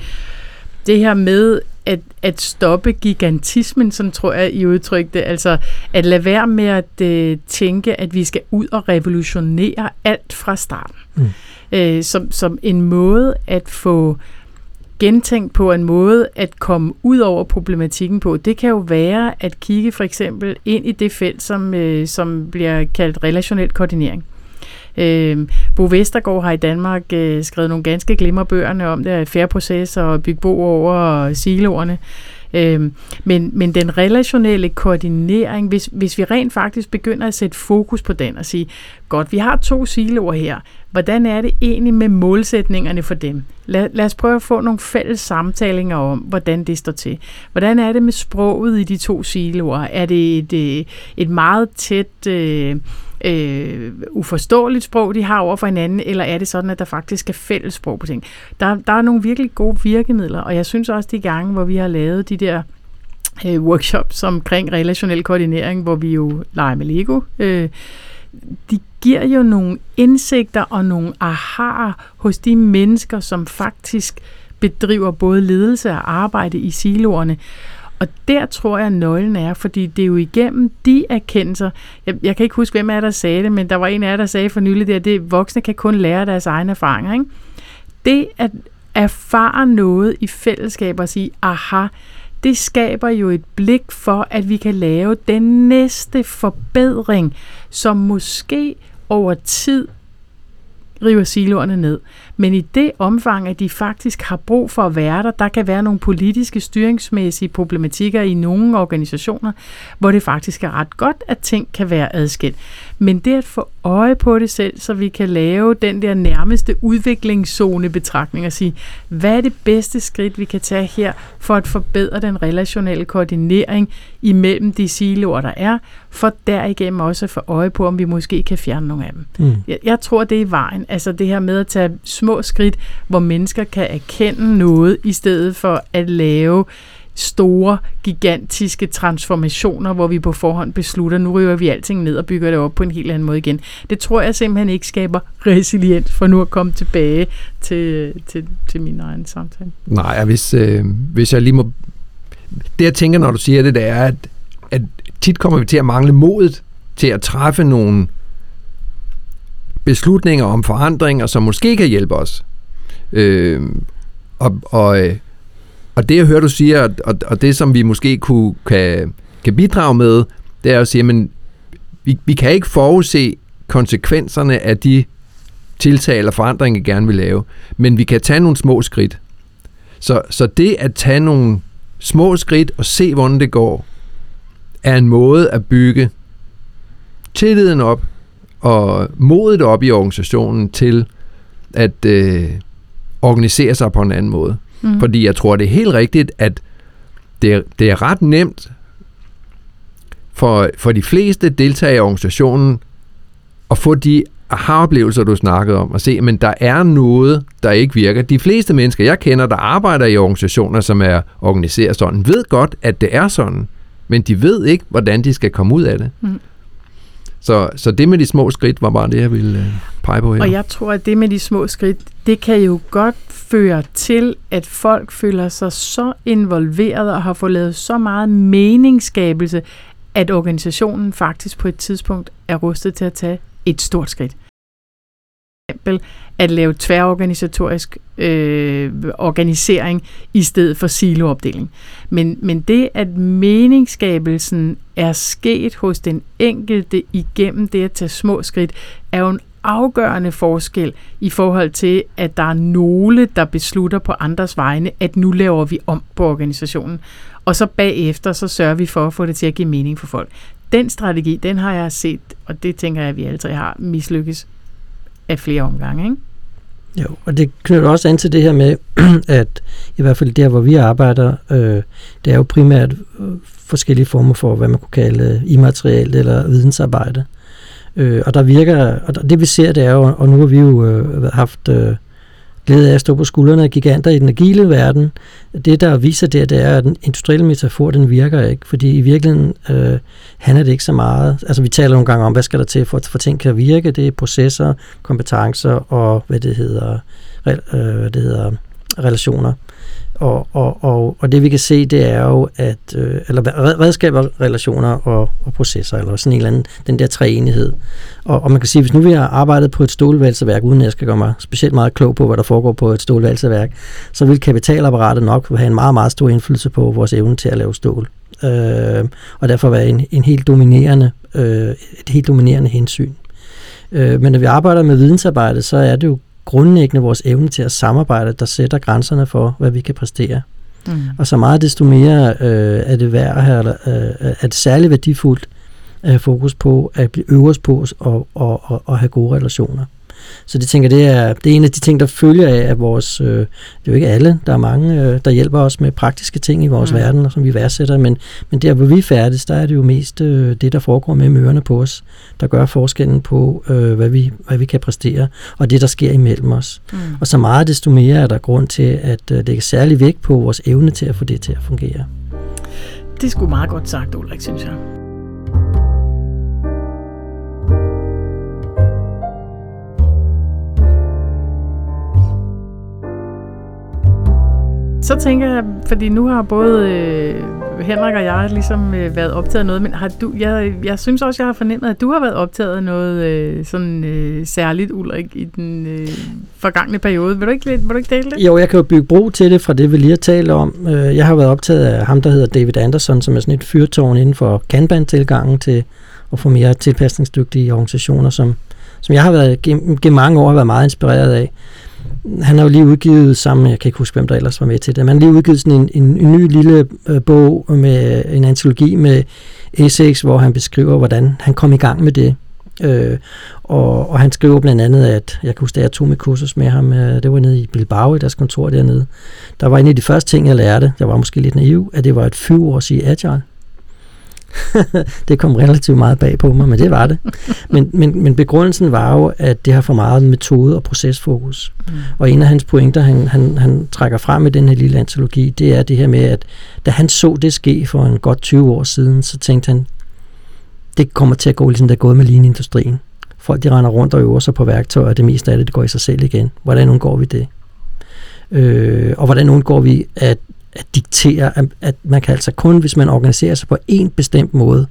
det her med, at, at stoppe gigantismen, som tror jeg, I udtrykte. Altså at lade være med at øh, tænke, at vi skal ud og revolutionere alt fra starten. Mm. Øh, som, som en måde at få gentænkt på en måde at komme ud over problematikken på. Det kan jo være at kigge for eksempel ind i det felt, som, øh, som bliver kaldt relationel koordinering. Øh, Bo Vestergaard har i Danmark øh, skrevet nogle ganske glimmerbøgerne om det, færre proces og bygge bo over siloerne. Øh, men, men den relationelle koordinering, hvis, hvis vi rent faktisk begynder at sætte fokus på den og sige, godt, vi har to siloer her, hvordan er det egentlig med målsætningerne for dem? Lad, lad os prøve at få nogle fælles samtalinger om, hvordan det står til. Hvordan er det med sproget i de to siloer? Er det et, øh, et meget tæt... Øh, øh, uforståeligt sprog, de har over for hinanden, eller er det sådan, at der faktisk er fælles sprog på ting? Der, der er nogle virkelig gode virkemidler, og jeg synes også de gange, hvor vi har lavet de der øh, workshops omkring relationel koordinering, hvor vi jo leger med Lego, øh, de giver jo nogle indsigter og nogle aha hos de mennesker, som faktisk bedriver både ledelse og arbejde i siloerne. Og der tror jeg, nøglen er, fordi det er jo igennem de erkendelser. Jeg, jeg kan ikke huske, hvem er der sagde det, men der var en af jer, der sagde for nylig, at det voksne kan kun lære deres egne erfaringer. Ikke? Det at erfare noget i fællesskab og sige, aha, det skaber jo et blik for, at vi kan lave den næste forbedring, som måske over tid river siloerne ned. Men i det omfang, at de faktisk har brug for at være der, der kan være nogle politiske styringsmæssige problematikker i nogle organisationer, hvor det faktisk er ret godt, at ting kan være adskilt. Men det at få øje på det selv, så vi kan lave den der nærmeste udviklingszone betragtning og sige, hvad er det bedste skridt, vi kan tage her for at forbedre den relationelle koordinering imellem de siloer, der er, for derigennem også at få øje på, om vi måske kan fjerne nogle af dem. Mm. Jeg, jeg tror, det er i vejen. Altså det her med at tage små små skridt, hvor mennesker kan erkende noget, i stedet for at lave store, gigantiske transformationer, hvor vi på forhånd beslutter, nu river vi alting ned og bygger det op på en helt anden måde igen. Det tror jeg simpelthen ikke skaber resiliens for nu at komme tilbage til, til, til min egen samtale. Nej, hvis, øh, hvis jeg lige må... Det jeg tænker, når du siger det, det er, at, at tit kommer vi til at mangle modet til at træffe nogle beslutninger om forandringer, som måske kan hjælpe os. Øh, og, og, øh, og det, jeg hører, du siger, og, og det, som vi måske kunne, kan, kan bidrage med, det er at sige, at vi, vi kan ikke forudse konsekvenserne af de tiltag eller forandringer, vi gerne vil lave, men vi kan tage nogle små skridt. Så, så det at tage nogle små skridt og se, hvordan det går, er en måde at bygge tilliden op og modet op i organisationen til at øh, organisere sig på en anden måde. Mm. Fordi jeg tror, det er helt rigtigt, at det er, det er ret nemt for, for de fleste deltagere i organisationen at få de aha-oplevelser, du snakkede om, og se, men der er noget, der ikke virker. De fleste mennesker, jeg kender, der arbejder i organisationer, som er organiseret sådan, ved godt, at det er sådan, men de ved ikke, hvordan de skal komme ud af det. Mm. Så, så det med de små skridt var bare det, jeg ville øh, pege på her. Og jeg tror, at det med de små skridt, det kan jo godt føre til, at folk føler sig så involveret og har fået lavet så meget meningsskabelse, at organisationen faktisk på et tidspunkt er rustet til at tage et stort skridt eksempel at lave tværorganisatorisk øh, organisering i stedet for siloopdeling. Men, men det, at meningsskabelsen er sket hos den enkelte igennem det at tage små skridt, er jo en afgørende forskel i forhold til, at der er nogle, der beslutter på andres vegne, at nu laver vi om på organisationen. Og så bagefter, så sørger vi for at få det til at give mening for folk. Den strategi, den har jeg set, og det tænker jeg, at vi alle tre har mislykkes af flere omgange. Ikke? Jo, og det knytter også an til det her med, at i hvert fald der, hvor vi arbejder, øh, det er jo primært øh, forskellige former for, hvad man kunne kalde øh, immaterielt eller vidensarbejde. Øh, og der virker, og det vi ser, det er jo, og nu har vi jo øh, haft øh, glæde af at stå på skuldrene af giganter i den agile verden. Det, der viser det, det er, at den industrielle metafor, den virker ikke, fordi i virkeligheden øh, handler det ikke så meget. Altså vi taler nogle gange om, hvad skal der til for, for ting kan virke. Det er processer, kompetencer og hvad det hedder, øh, hvad det hedder relationer. Og, og, og, og det vi kan se, det er jo, at øh, eller redskaber, relationer og, og processer, eller sådan en eller anden, den der treenighed. Og, og man kan sige, hvis nu vi har arbejdet på et stålvalseværk, uden at jeg skal gøre mig specielt meget klog på, hvad der foregår på et stålvalseværk, så vil kapitalapparatet nok have en meget, meget stor indflydelse på vores evne til at lave stål. Øh, og derfor være en, en helt dominerende, øh, et helt dominerende hensyn. Øh, men når vi arbejder med vidensarbejde, så er det jo grundlæggende vores evne til at samarbejde, der sætter grænserne for, hvad vi kan præstere. Mm. Og så meget desto mere øh, er det værd at have, øh, er det særligt værdifuldt at have fokus på at blive øverst på og, og, og, og have gode relationer. Så det tænker det er, det er en af de ting, der følger af, at vores, øh, det er jo ikke alle, der er mange, øh, der hjælper os med praktiske ting i vores mm. verden, som vi værdsætter, men, men der, hvor vi færdes, der er det jo mest øh, det, der foregår med mørerne på os, der gør forskellen på, øh, hvad, vi, hvad vi kan præstere, og det, der sker imellem os. Mm. Og så meget desto mere er der grund til, at øh, det er særlig vægt på vores evne til at få det til at fungere. Det er sgu meget godt sagt, Ulrik, synes jeg. Så tænker jeg, fordi nu har både øh, Henrik og jeg ligesom øh, været optaget af noget, men har du, jeg, jeg synes også, jeg har fornemmet, at du har været optaget af noget øh, sådan øh, særligt, Ulrik, i den øh, forgangne periode. Vil du, ikke, vil du ikke dele det? Jo, jeg kan jo bygge bro til det fra det, vi lige har talt om. Øh, jeg har været optaget af ham, der hedder David Anderson, som er sådan et fyrtårn inden for Kanban-tilgangen til at få mere tilpasningsdygtige organisationer, som, som jeg har været gennem, gennem mange år har været meget inspireret af han har jo lige udgivet sammen, jeg kan ikke huske, hvem der ellers var med til det, men han har lige udgivet sådan en, en, en ny lille øh, bog med en antologi med essays, hvor han beskriver, hvordan han kom i gang med det. Øh, og, og han skriver blandt andet, at jeg kan huske, at jeg tog mit kursus med ham, øh, det var nede i Bilbao i deres kontor dernede. Der var en af de første ting, jeg lærte, jeg var måske lidt naiv, at det var et fyv år i agile. det kom relativt meget bag på mig, men det var det. Men, men, men begrundelsen var jo, at det har for meget metode- og procesfokus. Mm. Og en af hans pointer, han, han, han trækker frem i den her lille antologi, det er det her med, at da han så det ske for en godt 20 år siden, så tænkte han, det kommer til at gå ligesom det er gået med linindustrien. Folk de render rundt og øver sig på værktøjer, og det meste af det, det går i sig selv igen. Hvordan undgår vi det? Øh, og hvordan undgår vi at at diktere, at, at man kan altså kun, hvis man organiserer sig på en bestemt måde,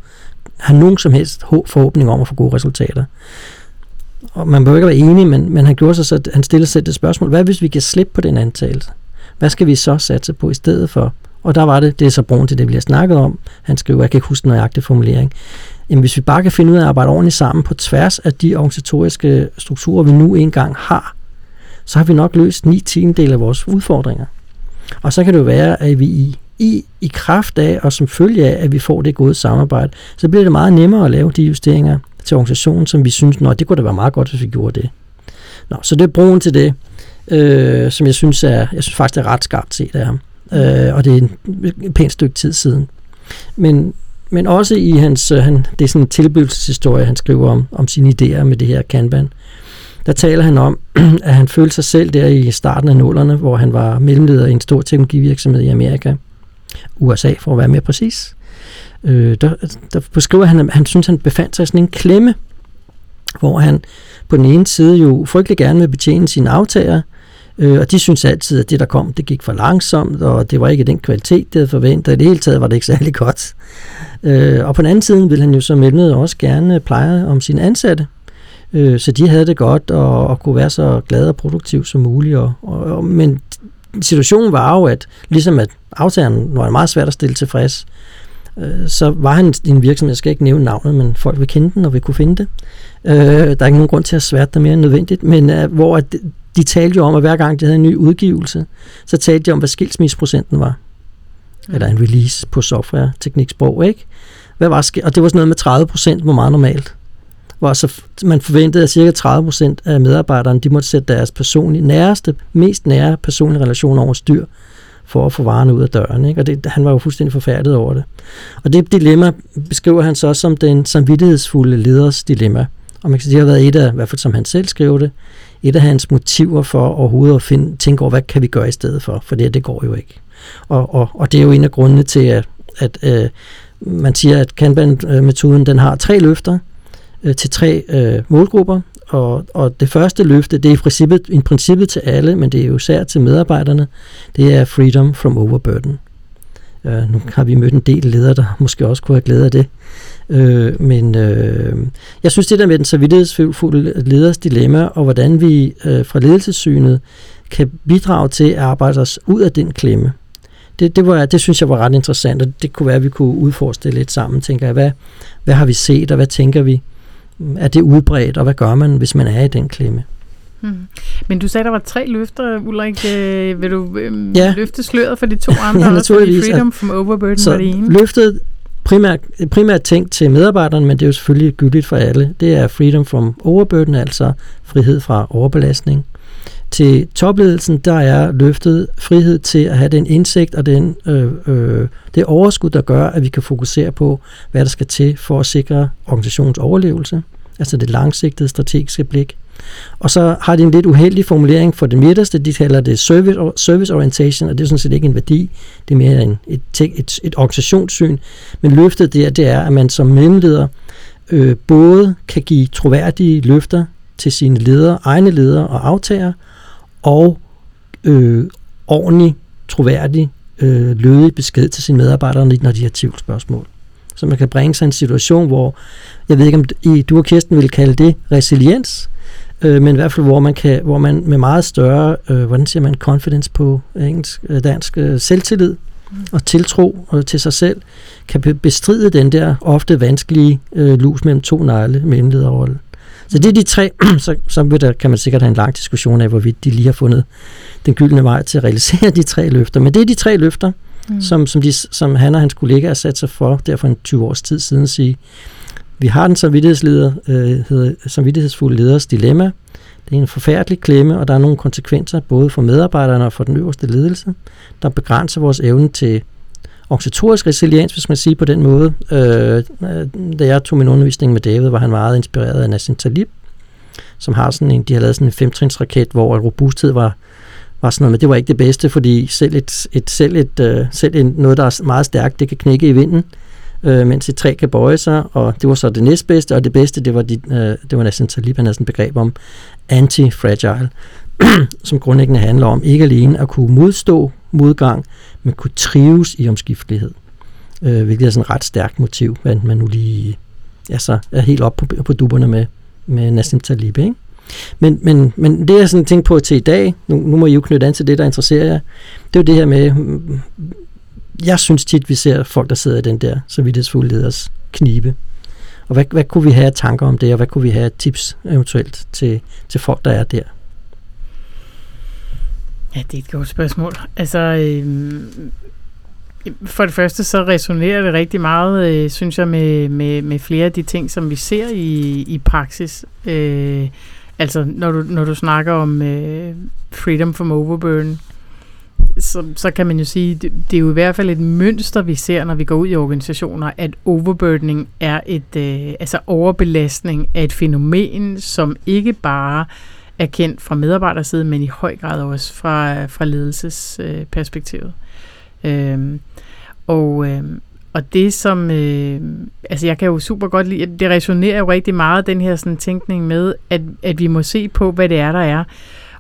have nogen som helst forhåbning om at få gode resultater. Og man behøver ikke være enig, men, men han gjorde sig så, han stillede sig det spørgsmål, hvad hvis vi kan slippe på den antagelse? Hvad skal vi så satse på i stedet for? Og der var det, det er så brugen til det, vi har snakket om. Han skriver, jeg kan ikke huske den nøjagtige formulering. Jamen, hvis vi bare kan finde ud af at arbejde ordentligt sammen på tværs af de organisatoriske strukturer, vi nu engang har, så har vi nok løst 9 tiendel af vores udfordringer. Og så kan det jo være, at vi i, i, i kraft af og som følge af, at vi får det gode samarbejde, så bliver det meget nemmere at lave de justeringer til organisationen, som vi synes, nå, det kunne da være meget godt, hvis vi gjorde det. Nå, så det er brugen til det, øh, som jeg synes er, jeg synes faktisk er ret skarpt set af ham. Øh, og det er et pænt stykke tid siden. Men, men også i hans, øh, han, det er sådan en tilbydelseshistorie, han skriver om, om sine idéer med det her Kanban. Øh, der taler han om, at han følte sig selv der i starten af nullerne, hvor han var mellemleder i en stor teknologivirksomhed i Amerika, USA for at være mere præcis. Øh, der, der beskriver han, at han synes, han befandt sig i sådan en klemme, hvor han på den ene side jo frygtelig gerne vil betjene sine aftager, øh, og de synes altid, at det, der kom, det gik for langsomt, og det var ikke den kvalitet, det havde forventet. I det hele taget var det ikke særlig godt. Øh, og på den anden side vil han jo som mellemleder også gerne pleje om sine ansatte, Øh, så de havde det godt og, og kunne være så glade og produktive som muligt. Og, og, men situationen var jo, at ligesom at aftageren var meget svært at stille tilfreds, øh, så var han i en virksomhed, jeg skal ikke nævne navnet, men folk vil kende den og vil kunne finde det. Øh, der er ikke nogen grund til at sværte det mere end nødvendigt, men øh, hvor at de talte jo om, at hver gang de havde en ny udgivelse, så talte de om, hvad skilsmisseprocenten var. Mm. Eller en release på software, tekniksprog, ikke? Hvad var, og det var sådan noget med 30 procent, hvor meget normalt hvor så man forventede, at cirka 30% af medarbejderne de måtte sætte deres personlige, næreste, mest nære personlige relationer over styr for at få varerne ud af døren. Ikke? Og det, han var jo fuldstændig forfærdet over det. Og det dilemma beskriver han så som den samvittighedsfulde leders dilemma. Og man kan sige, det har været et af, i hvert fald som han selv skrev det, et af hans motiver for overhovedet at finde, tænke over, hvad kan vi gøre i stedet for? For det, det går jo ikke. Og, og, og det er jo en af grundene til, at, at øh, man siger, at Kanban-metoden den har tre løfter øh, til tre øh, målgrupper, og, og det første løfte, det er i princippet, i princippet til alle, men det er jo især til medarbejderne, det er freedom from overburden. Øh, nu har vi mødt en del ledere, der måske også kunne have glæde af det. Øh, men øh, jeg synes, det der med den samvittighedsfulde leders dilemma, og hvordan vi øh, fra ledelsessynet kan bidrage til at arbejde os ud af den klemme, det, det, var, det synes jeg var ret interessant, og det kunne være, at vi kunne udforske det lidt sammen, tænker jeg. Hvad, hvad har vi set, og hvad tænker vi? Er det udbredt, og hvad gør man, hvis man er i den klemme? Hmm. Men du sagde, der var tre løfter, Ulrik. Øh, vil du øh, ja. løfte sløret for de to andre? ja, naturligvis. Freedom from overburden så var det ene. løftet primært, primært tænkt til medarbejderne, men det er jo selvfølgelig gyldigt for alle. Det er freedom from overburden, altså frihed fra overbelastning. Til topledelsen, der er løftet frihed til at have den indsigt og den, øh, øh, det overskud, der gør, at vi kan fokusere på, hvad der skal til for at sikre organisationens overlevelse, altså det langsigtede strategiske blik. Og så har de en lidt uheldig formulering for det midterste, de kalder det service, service orientation, og det er sådan set ikke en værdi, det er mere en, et, et, et organisationssyn. Men løftet der, det er, at man som mellemleder øh, både kan give troværdige løfter til sine ledere, egne ledere og aftager, og øh, ordentlig, troværdig, øh, lødig besked til sine medarbejdere, når de har tvivlsspørgsmål. Så man kan bringe sig en situation, hvor, jeg ved ikke om I, du og Kirsten vil kalde det resiliens, øh, men i hvert fald hvor man, kan, hvor man med meget større, øh, hvordan siger man, confidence på engelsk, øh, dansk, øh, selvtillid mm. og tiltro øh, til sig selv, kan bestride den der ofte vanskelige øh, lus mellem to negle mellemlederrolle. Så det er de tre, så, så vil der, kan man sikkert have en lang diskussion af, hvorvidt de lige har fundet den gyldne vej til at realisere de tre løfter. Men det er de tre løfter, mm. som, som, de, som han og hans kollegaer har sat sig for, der for en 20 års tid siden at sige, vi har den samvittighedsleder, øh, hedder, samvittighedsfulde leders dilemma. Det er en forfærdelig klemme, og der er nogle konsekvenser både for medarbejderne og for den øverste ledelse, der begrænser vores evne til organisatorisk resiliens, hvis man siger på den måde. Øh, øh, da jeg tog min undervisning med David, var han meget inspireret af Nassim Talib, som har sådan en, de har lavet sådan en femtrinsraket, hvor robusthed var, var sådan noget, men det var ikke det bedste, fordi selv, et, et, selv, et, øh, selv en, noget, der er meget stærkt, det kan knække i vinden, øh, mens et træ kan bøje sig, og det var så det næstbedste, og det bedste, det var, de, øh, det var Nassim Talib, han havde sådan et begreb om anti-fragile, som grundlæggende handler om ikke alene at kunne modstå modgang, men kunne trives i omskiftelighed. Øh, hvilket er sådan et ret stærkt motiv, at man nu lige altså, er helt op på, på dupperne med, med Nassim Talib. Ikke? Men, men, men det, jeg sådan tænkt på til i dag, nu, nu må I jo knytte an til det, der interesserer jer, det er jo det her med, jeg synes tit, vi ser folk, der sidder i den der så vidtighedsfulde leders knibe. Og hvad, hvad kunne vi have tanker om det, og hvad kunne vi have tips eventuelt til, til folk, der er der? Ja, det er et godt spørgsmål. Altså, øh, for det første så resonerer det rigtig meget, øh, synes jeg, med, med, med flere af de ting, som vi ser i, i praksis. Øh, altså, når du, når du snakker om øh, freedom from overburn, så, så kan man jo sige, det, det er jo i hvert fald et mønster, vi ser, når vi går ud i organisationer, at overburdening er et, øh, altså overbelastning er et fænomen, som ikke bare er kendt fra medarbejderside, men i høj grad også fra, øh, fra ledelsesperspektivet. Øhm, og, øhm, og det som, øh, altså jeg kan jo super godt lide, det resonerer jo rigtig meget, den her sådan tænkning med, at, at vi må se på, hvad det er, der er.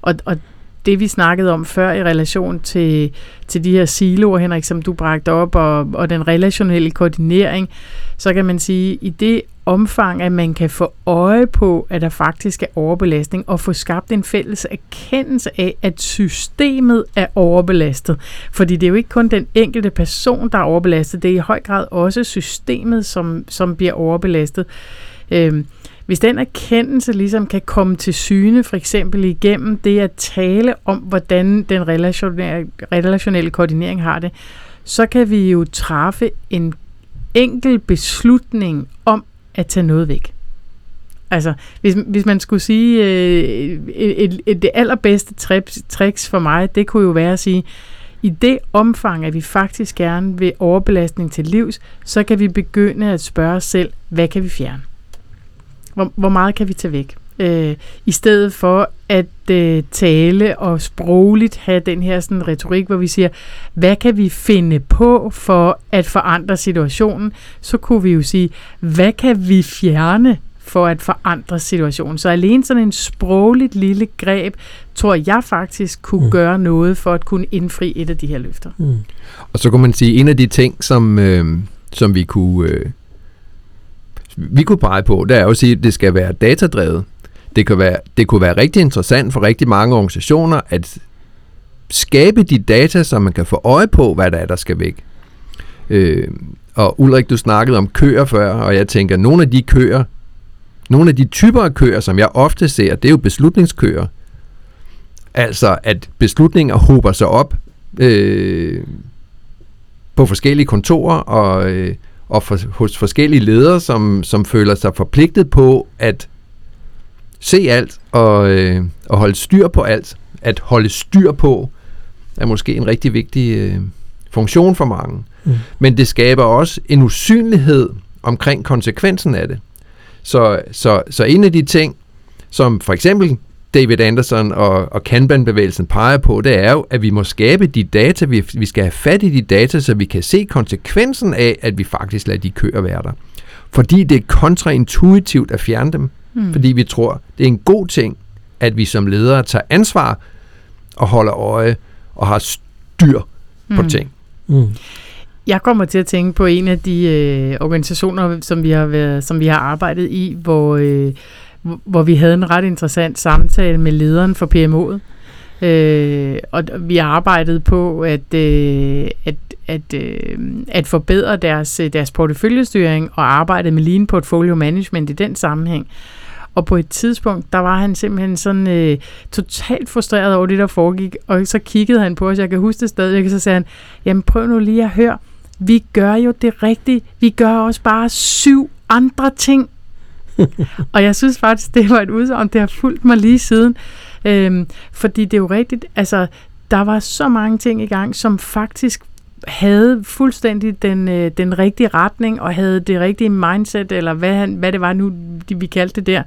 Og, og det vi snakkede om før i relation til, til de her siloer, Henrik, som du bragte op, og, og den relationelle koordinering, så kan man sige, i det omfang, at man kan få øje på, at der faktisk er overbelastning, og få skabt en fælles erkendelse af, at systemet er overbelastet. Fordi det er jo ikke kun den enkelte person, der er overbelastet, det er i høj grad også systemet, som, som bliver overbelastet. Øhm, hvis den erkendelse ligesom kan komme til syne, for eksempel igennem det at tale om, hvordan den relationelle, relationelle koordinering har det, så kan vi jo træffe en enkel beslutning om at tage noget væk. Altså, hvis, hvis man skulle sige, øh, et, et, det allerbedste tricks for mig, det kunne jo være at sige, i det omfang, at vi faktisk gerne vil overbelastning til livs, så kan vi begynde at spørge os selv, hvad kan vi fjerne? Hvor, hvor meget kan vi tage væk? Øh, I stedet for at øh, tale og sprogligt have den her sådan, retorik, hvor vi siger, hvad kan vi finde på for at forandre situationen, så kunne vi jo sige, hvad kan vi fjerne for at forandre situationen. Så alene sådan en sprogligt lille greb, tror jeg faktisk kunne mm. gøre noget for at kunne indfri et af de her løfter. Mm. Og så kunne man sige, en af de ting, som, øh, som vi kunne øh, vi kunne pege på, det er jo at sige, at det skal være datadrevet. Det, kan være, det kunne være rigtig interessant for rigtig mange organisationer at skabe de data, så man kan få øje på, hvad der er, der skal væk. Øh, og Ulrik, du snakkede om køer før, og jeg tænker, at nogle af de køer, nogle af de typer af køer, som jeg ofte ser, det er jo beslutningskøer. Altså, at beslutninger hober sig op øh, på forskellige kontorer, og, øh, og for, hos forskellige ledere, som, som føler sig forpligtet på at se alt og, øh, og holde styr på alt. At holde styr på er måske en rigtig vigtig øh, funktion for mange. Mm. Men det skaber også en usynlighed omkring konsekvensen af det. Så, så, så en af de ting, som for eksempel David Anderson og, og Kanban-bevægelsen peger på, det er jo, at vi må skabe de data, vi, vi skal have fat i de data, så vi kan se konsekvensen af, at vi faktisk lader de køer være der. Fordi det er kontraintuitivt at fjerne dem. Mm. Fordi vi tror, det er en god ting, at vi som ledere tager ansvar og holder øje og har styr på mm. ting. Mm. Jeg kommer til at tænke på en af de øh, organisationer, som vi har været, som vi har arbejdet i, hvor øh, hvor vi havde en ret interessant samtale med lederen for PMO'et. Øh, og vi arbejdede på at, øh, at, at, øh, at forbedre deres, deres porteføljestyring og arbejde med lean portfolio management i den sammenhæng. Og på et tidspunkt, der var han simpelthen sådan øh, totalt frustreret over det, der foregik. Og så kiggede han på os, jeg kan huske det stadig, og så sagde han, jamen prøv nu lige at høre, vi gør jo det rigtigt. Vi gør også bare syv andre ting. og jeg synes faktisk, det var et udsagn, det har fulgt mig lige siden. Øhm, fordi det er jo rigtigt, altså der var så mange ting i gang, som faktisk havde fuldstændig den, øh, den rigtige retning, og havde det rigtige mindset, eller hvad, han, hvad det var nu, de, vi kaldte det der.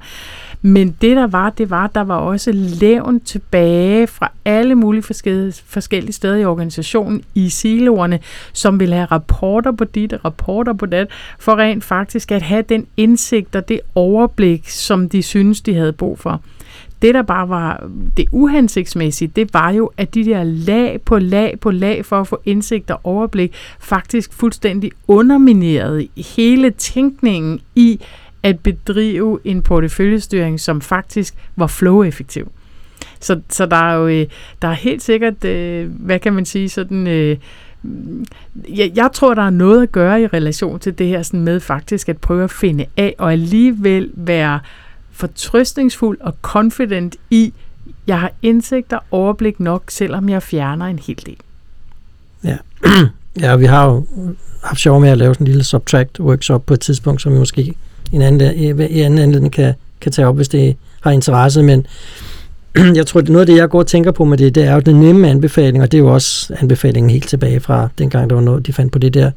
Men det der var, det var, der var også levn tilbage fra alle mulige forskellige, forskellige steder i organisationen i siloerne, som ville have rapporter på dit og rapporter på det, for rent faktisk at have den indsigt og det overblik, som de synes, de havde brug for. Det, der bare var det uhensigtsmæssige, det var jo, at de der lag på lag på lag for at få indsigt og overblik, faktisk fuldstændig underminerede hele tænkningen i at bedrive en porteføljestyring, som faktisk var flow-effektiv. Så, så der er jo øh, der er helt sikkert, øh, hvad kan man sige, sådan... Øh, mm, jeg, jeg tror, der er noget at gøre i relation til det her sådan med faktisk at prøve at finde af, og alligevel være fortrøstningsfuld og confident i, jeg har indsigt og overblik nok, selvom jeg fjerner en hel del. Ja, ja vi har jo haft sjov med at lave sådan en lille subtract workshop på et tidspunkt, som vi måske en anden, i anden anledning kan, kan tage op, hvis det har interesse, men jeg tror, at noget af det, jeg går og tænker på med det, det er jo den nemme anbefaling, og det er jo også anbefalingen helt tilbage fra dengang, der var noget, de fandt på det der.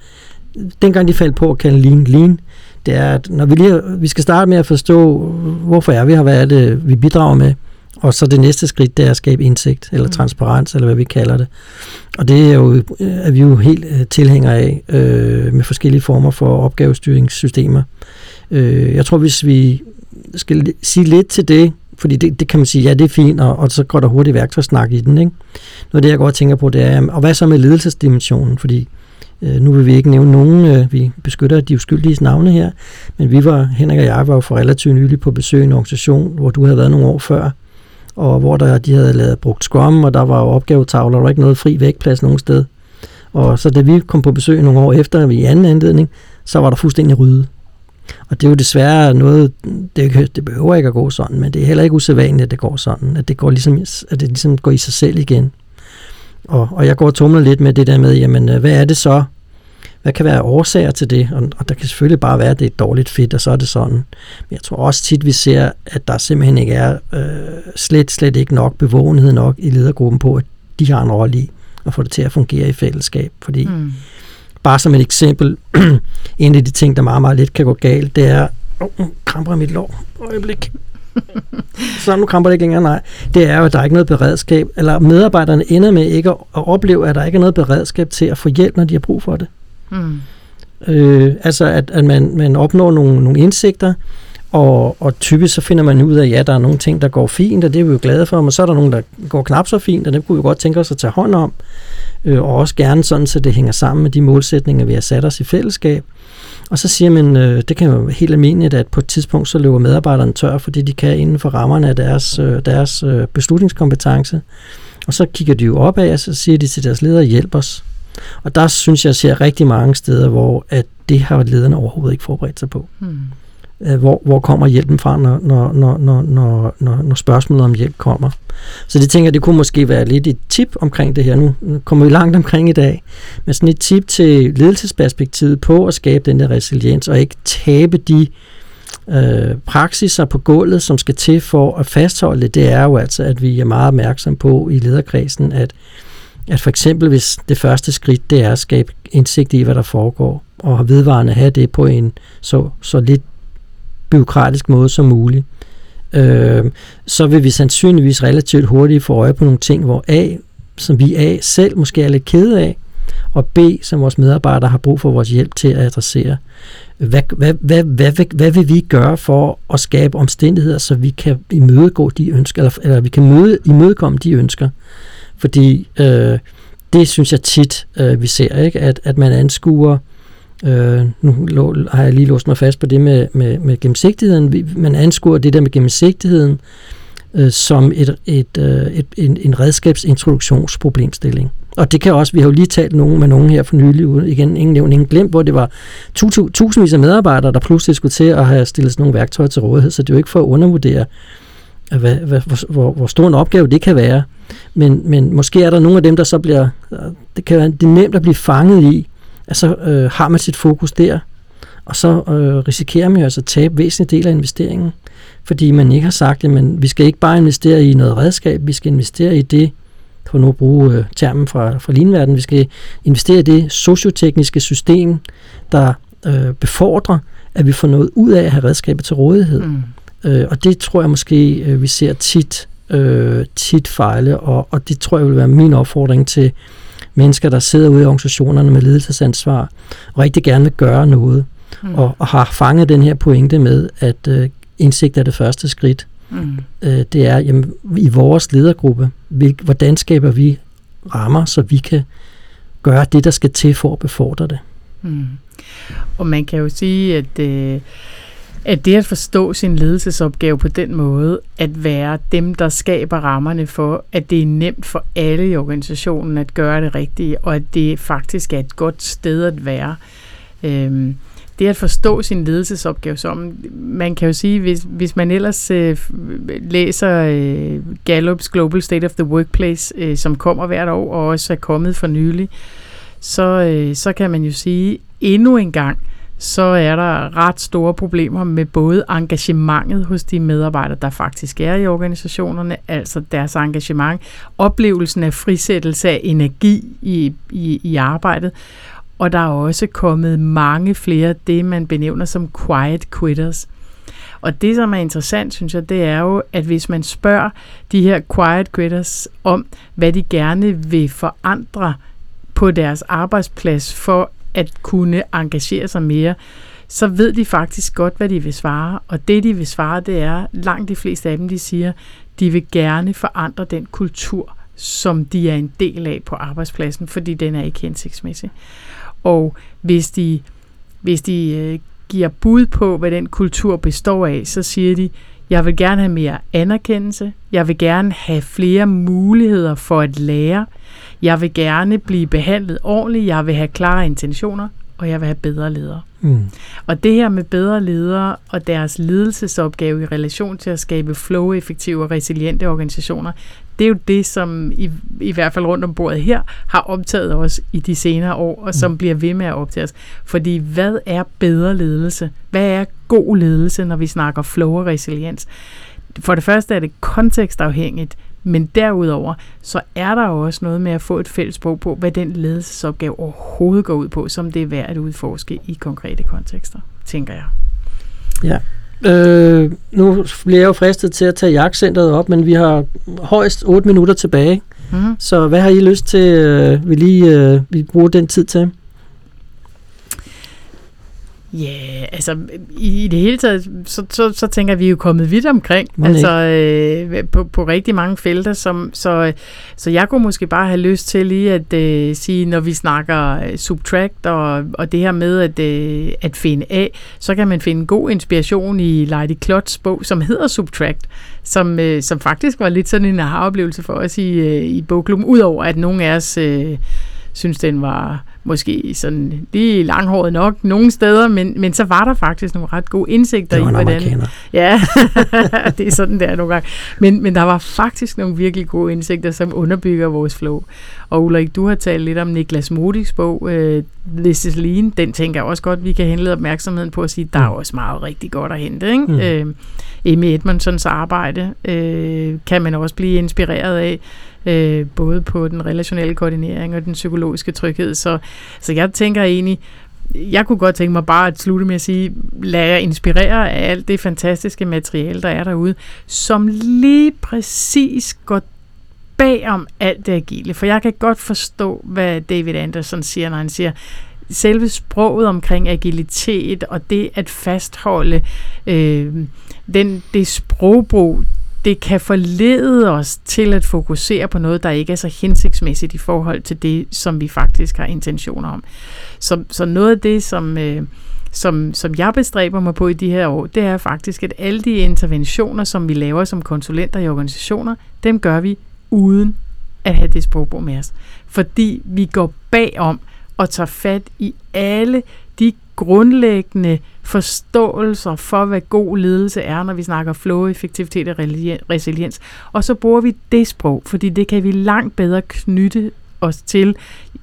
Dengang de faldt på at kalde lean lean, det er, at når vi, lige, vi skal starte med at forstå, hvorfor er vi her, hvad er det, vi bidrager med, og så det næste skridt, det er at skabe indsigt, eller mm. transparens, eller hvad vi kalder det. Og det er, jo, er vi jo helt øh, tilhængere af, øh, med forskellige former for opgavestyringssystemer. Øh, jeg tror, hvis vi skal sige lidt til det, fordi det, det kan man sige, ja, det er fint, og, og så går der hurtigt værktøjsnak i den. Ikke? Noget af det, jeg godt tænker på, det er, og hvad så med ledelsesdimensionen? Fordi Øh, Øh, nu vil vi ikke nævne nogen, øh, vi beskytter de uskyldige navne her, men vi var, Henrik og jeg var jo for relativt nylig på besøg i en organisation, hvor du havde været nogle år før, og hvor der, de havde lavet brugt Scrum, og der var jo opgavetavler, der var ikke noget fri vægtplads nogen sted. Og så da vi kom på besøg nogle år efter, i anden anledning, så var der fuldstændig ryddet. Og det er jo desværre noget, det, det behøver ikke at gå sådan, men det er heller ikke usædvanligt, at det går sådan, at det, går ligesom, at det ligesom går i sig selv igen. Og, og jeg går og tumler lidt med det der med, jamen, øh, hvad er det så? Hvad kan være årsager til det? Og, og der kan selvfølgelig bare være, at det er dårligt fedt, og så er det sådan. Men jeg tror også tit, vi ser, at der simpelthen ikke er øh, slet, slet ikke nok bevågenhed nok i ledergruppen på, at de har en rolle i at få det til at fungere i fællesskab. Fordi mm. bare som et eksempel, en af de ting, der meget, meget let kan gå galt, det er, oh, kramper mit lår. Øjeblik så nu kramper det ikke længere, nej. Det er jo, at der er ikke noget beredskab, eller medarbejderne ender med ikke at, opleve, at der ikke er noget beredskab til at få hjælp, når de har brug for det. Mm. Øh, altså, at, at man, man opnår nogle, nogle indsigter, og, og typisk så finder man ud af, at ja, der er nogle ting, der går fint, og det er vi jo glade for, men så er der nogle, der går knap så fint, og det kunne vi godt tænke os at tage hånd om, øh, og også gerne sådan, så det hænger sammen med de målsætninger, vi har sat os i fællesskab. Og så siger man, øh, det kan jo helt almindeligt, at på et tidspunkt så løber medarbejderne tør, fordi de kan inden for rammerne af deres, øh, deres øh, beslutningskompetence. Og så kigger de jo opad, og så siger de til deres ledere, hjælp os. Og der synes jeg, jeg ser rigtig mange steder, hvor at det har lederne overhovedet ikke forberedt sig på. Hmm. Øh, hvor, hvor kommer hjælpen fra, når, når, når, når, når, når, når spørgsmålet om hjælp kommer. Så det tænker jeg, det kunne måske være lidt et tip omkring det her. Nu kommer vi langt omkring i dag, men sådan et tip til ledelsesperspektivet på at skabe den der resiliens, og ikke tabe de øh, praksiser på gulvet, som skal til for at fastholde det er jo altså, at vi er meget opmærksom på i lederkredsen, at, at for eksempel hvis det første skridt, det er at skabe indsigt i, hvad der foregår, og vedvarende have det på en så, så lidt byråkratisk måde som muligt, øh, så vil vi sandsynligvis relativt hurtigt få øje på nogle ting, hvor A, som vi A selv måske er lidt kede af, og B, som vores medarbejdere har brug for vores hjælp til at adressere. Hvad, hvad, hvad, hvad, hvad, hvad vil vi gøre for at skabe omstændigheder, så vi kan imødegå de ønsker, eller, eller vi kan møde, imødekomme de ønsker? Fordi øh, det synes jeg tit, øh, vi ser, ikke? At, at man anskuer Øh, Øh, nu lå, har jeg lige låst mig fast på det med, med, med gennemsigtigheden. Man anskuer det der med gennemsigtigheden øh, som et, et, øh, et, en, en redskabsintroduktionsproblemstilling. Og det kan også, vi har jo lige talt nogen med nogen her for nylig, igen, ingen nævnt, ingen glemt, hvor det var tusindvis af medarbejdere, der pludselig skulle til at have stillet sådan nogle værktøjer til rådighed, så det er jo ikke for at undervurdere, hvad, hvad, hvor, hvor, hvor stor en opgave det kan være. Men, men måske er der nogle af dem, der så bliver, øh, det kan være det er nemt at blive fanget i, at så øh, har man sit fokus der, og så øh, risikerer man jo altså at tabe væsentlige del af investeringen, fordi man ikke har sagt, at vi skal ikke bare investere i noget redskab, vi skal investere i det, for nu at bruge øh, termen fra, fra linverden, vi skal investere i det sociotekniske system, der øh, befordrer, at vi får noget ud af at have redskabet til rådighed. Mm. Øh, og det tror jeg måske, øh, vi ser tit, øh, tit fejle, og, og det tror jeg vil være min opfordring til mennesker, der sidder ude i organisationerne med ledelsesansvar, og rigtig gerne vil gøre noget, mm. og, og har fanget den her pointe med, at øh, indsigt er det første skridt. Mm. Øh, det er jamen, i vores ledergruppe, vi, hvordan skaber vi rammer, så vi kan gøre det, der skal til for at befordre det. Mm. Og man kan jo sige, at, øh, at det at forstå sin ledelsesopgave på den måde, at være dem, der skaber rammerne for, at det er nemt for alle i organisationen at gøre det rigtige, og at det faktisk er et godt sted at være. Øhm, det at forstå sin ledelsesopgave som, man kan jo sige, hvis, hvis man ellers øh, læser øh, Gallup's Global State of the Workplace, øh, som kommer hvert år og også er kommet for nylig, så, øh, så kan man jo sige endnu en gang, så er der ret store problemer med både engagementet hos de medarbejdere, der faktisk er i organisationerne, altså deres engagement, oplevelsen af frisættelse af energi i, i, i arbejdet, og der er også kommet mange flere, det man benævner som quiet quitters. Og det, som er interessant, synes jeg, det er jo, at hvis man spørger de her quiet quitters om, hvad de gerne vil forandre på deres arbejdsplads for at kunne engagere sig mere, så ved de faktisk godt, hvad de vil svare. Og det, de vil svare, det er, langt de fleste af dem, de siger, de vil gerne forandre den kultur, som de er en del af på arbejdspladsen, fordi den er ikke hensigtsmæssig. Og hvis de, hvis de øh, giver bud på, hvad den kultur består af, så siger de, jeg vil gerne have mere anerkendelse, jeg vil gerne have flere muligheder for at lære, jeg vil gerne blive behandlet ordentligt, jeg vil have klare intentioner, og jeg vil have bedre ledere. Mm. Og det her med bedre ledere og deres ledelsesopgave i relation til at skabe flow-effektive og resiliente organisationer, det er jo det, som i, i hvert fald rundt om bordet her har optaget os i de senere år, og som mm. bliver ved med at optage os. Fordi hvad er bedre ledelse? Hvad er god ledelse, når vi snakker flow og resiliens? For det første er det kontekstafhængigt, men derudover, så er der også noget med at få et fælles sprog på, hvad den ledelsesopgave overhovedet går ud på, som det er værd at udforske i konkrete kontekster, tænker jeg. Ja, Øh, nu bliver jeg jo fristet til at tage jagtcentret op, men vi har højst 8 minutter tilbage. Mm. Så hvad har I lyst til, øh, vi lige øh, vi bruger den tid til? Ja, yeah, altså i, i det hele taget, så, så, så tænker vi jo kommet vidt omkring, altså øh, på, på rigtig mange felter, som, så, så jeg kunne måske bare have lyst til lige at øh, sige, når vi snakker øh, subtract og, og det her med at, øh, at finde af, så kan man finde god inspiration i Lady Klots bog, som hedder Subtract, som, øh, som faktisk var lidt sådan en aha-oplevelse for os i, øh, i bogklubben, udover at nogle af os øh, synes, den var måske sådan lige langhåret nok nogle steder, men, men så var der faktisk nogle ret gode indsigter i, hvordan... Ja, det er sådan der nogle gange. Men, men der var faktisk nogle virkelig gode indsigter, som underbygger vores flow. Og Ulrik, du har talt lidt om Niklas Modiks bog, uh, This is Lean. Den tænker jeg også godt, vi kan henlede opmærksomheden på at sige, der er mm. også meget rigtig godt at hente. Ikke? Mm. Uh, Amy Edmondsons arbejde uh, kan man også blive inspireret af øh, både på den relationelle koordinering og den psykologiske tryghed. Så, så jeg tænker egentlig, jeg kunne godt tænke mig bare at slutte med at sige, lad jer inspirere af alt det fantastiske materiale, der er derude, som lige præcis går bag om alt det agile. For jeg kan godt forstå, hvad David Anderson siger, når han siger, selve sproget omkring agilitet og det at fastholde øh, den, det sprogbrug, det kan forlede os til at fokusere på noget, der ikke er så hensigtsmæssigt i forhold til det, som vi faktisk har intentioner om. Så, så noget af det, som, øh, som, som jeg bestræber mig på i de her år, det er faktisk, at alle de interventioner, som vi laver som konsulenter i organisationer, dem gør vi uden at have det sprogbrug med os. Fordi vi går bagom og tager fat i alle de grundlæggende forståelser for, hvad god ledelse er, når vi snakker flow, effektivitet og resiliens. Og så bruger vi det sprog, fordi det kan vi langt bedre knytte os til,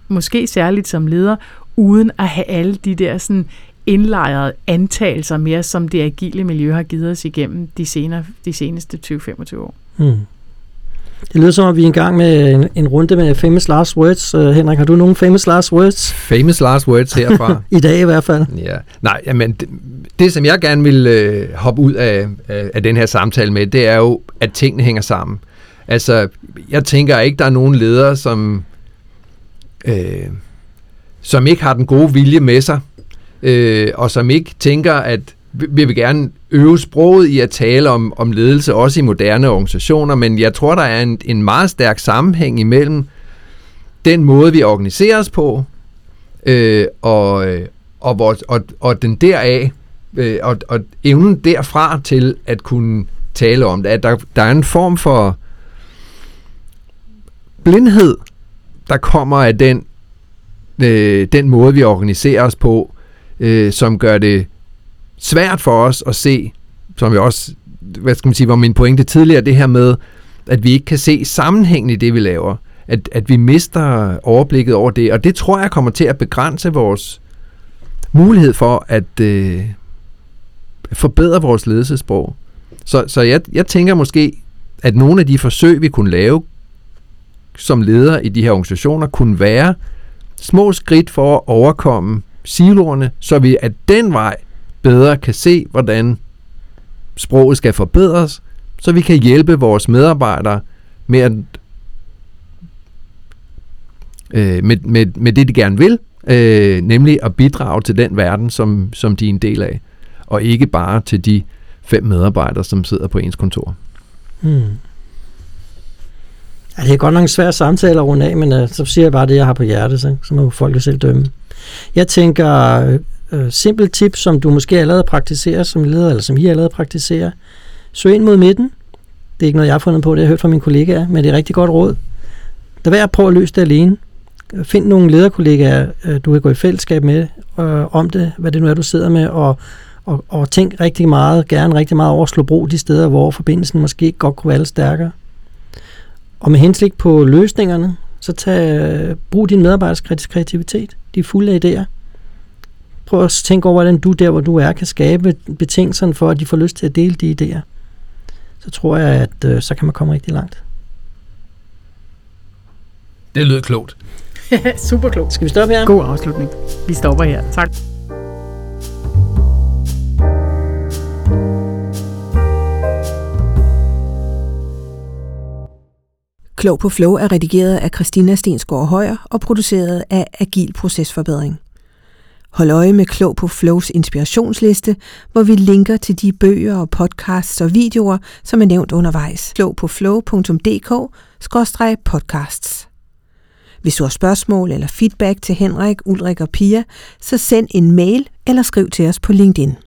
måske særligt som leder, uden at have alle de der sådan indlejrede antagelser mere, som det agile miljø har givet os igennem de, senere, de seneste 20-25 år. Mm. Det lyder som, at vi er i gang med en, en runde med famous last words. Uh, Henrik, har du nogle famous last words? Famous last words herfra? I dag i hvert fald. Ja. Nej, jamen, det, det som jeg gerne vil uh, hoppe ud af, af, af den her samtale med, det er jo, at tingene hænger sammen. Altså, jeg tænker ikke, der er nogen ledere, som, uh, som ikke har den gode vilje med sig, uh, og som ikke tænker, at vi vil gerne øve sproget i at tale om, om ledelse, også i moderne organisationer, men jeg tror, der er en, en meget stærk sammenhæng imellem den måde, vi organiserer os på, øh, og, øh, og, vores, og, og den deraf, øh, og, og evnen derfra til at kunne tale om det, at der, der er en form for blindhed, der kommer af den, øh, den måde, vi organiserer os på, øh, som gør det svært for os at se, som jeg også, hvad skal man sige, var min pointe tidligere, det her med, at vi ikke kan se sammenhængen i det, vi laver. At, at vi mister overblikket over det, og det tror jeg kommer til at begrænse vores mulighed for at øh, forbedre vores ledelsesprog. Så, så jeg, jeg tænker måske, at nogle af de forsøg, vi kunne lave som leder i de her organisationer, kunne være små skridt for at overkomme siloerne, så vi af den vej bedre kan se, hvordan sproget skal forbedres, så vi kan hjælpe vores medarbejdere med, at, øh, med, med, med det, de gerne vil, øh, nemlig at bidrage til den verden, som, som de er en del af, og ikke bare til de fem medarbejdere, som sidder på ens kontor. Hmm. Ja, det er godt nok en svær samtale at runde af, men uh, så siger jeg bare det, jeg har på hjertet, så, så må folk selv dømme. Jeg tænker, øh, øh, simpelt tip, som du måske allerede praktiserer som leder, eller som I allerede praktiserer. Søg ind mod midten. Det er ikke noget, jeg har fundet på, det har jeg hørt fra mine kollegaer, men det er et rigtig godt råd. Lad være at prøve at løse det alene. Find nogle lederkollegaer, øh, du kan gå i fællesskab med øh, om det, hvad det nu er, du sidder med, og, og, og tænk rigtig meget, gerne rigtig meget over at slå bro de steder, hvor forbindelsen måske godt kunne være stærkere. Og med henslik på løsningerne, så tag, brug din medarbejders kreativitet. De er fulde af idéer prøv at tænke over, hvordan du der, hvor du er, kan skabe betingelserne for, at de får lyst til at dele de idéer. Så tror jeg, at øh, så kan man komme rigtig langt. Det lyder klogt. Super klogt. Skal vi stoppe her? God afslutning. Vi stopper her. Tak. Klog på Flow er redigeret af Christina Stensgaard Højer og produceret af Agil Procesforbedring. Hold øje med Klog på Flows inspirationsliste, hvor vi linker til de bøger og podcasts og videoer, som er nævnt undervejs. Klog på flow.dk-podcasts. Hvis du har spørgsmål eller feedback til Henrik, Ulrik og Pia, så send en mail eller skriv til os på LinkedIn.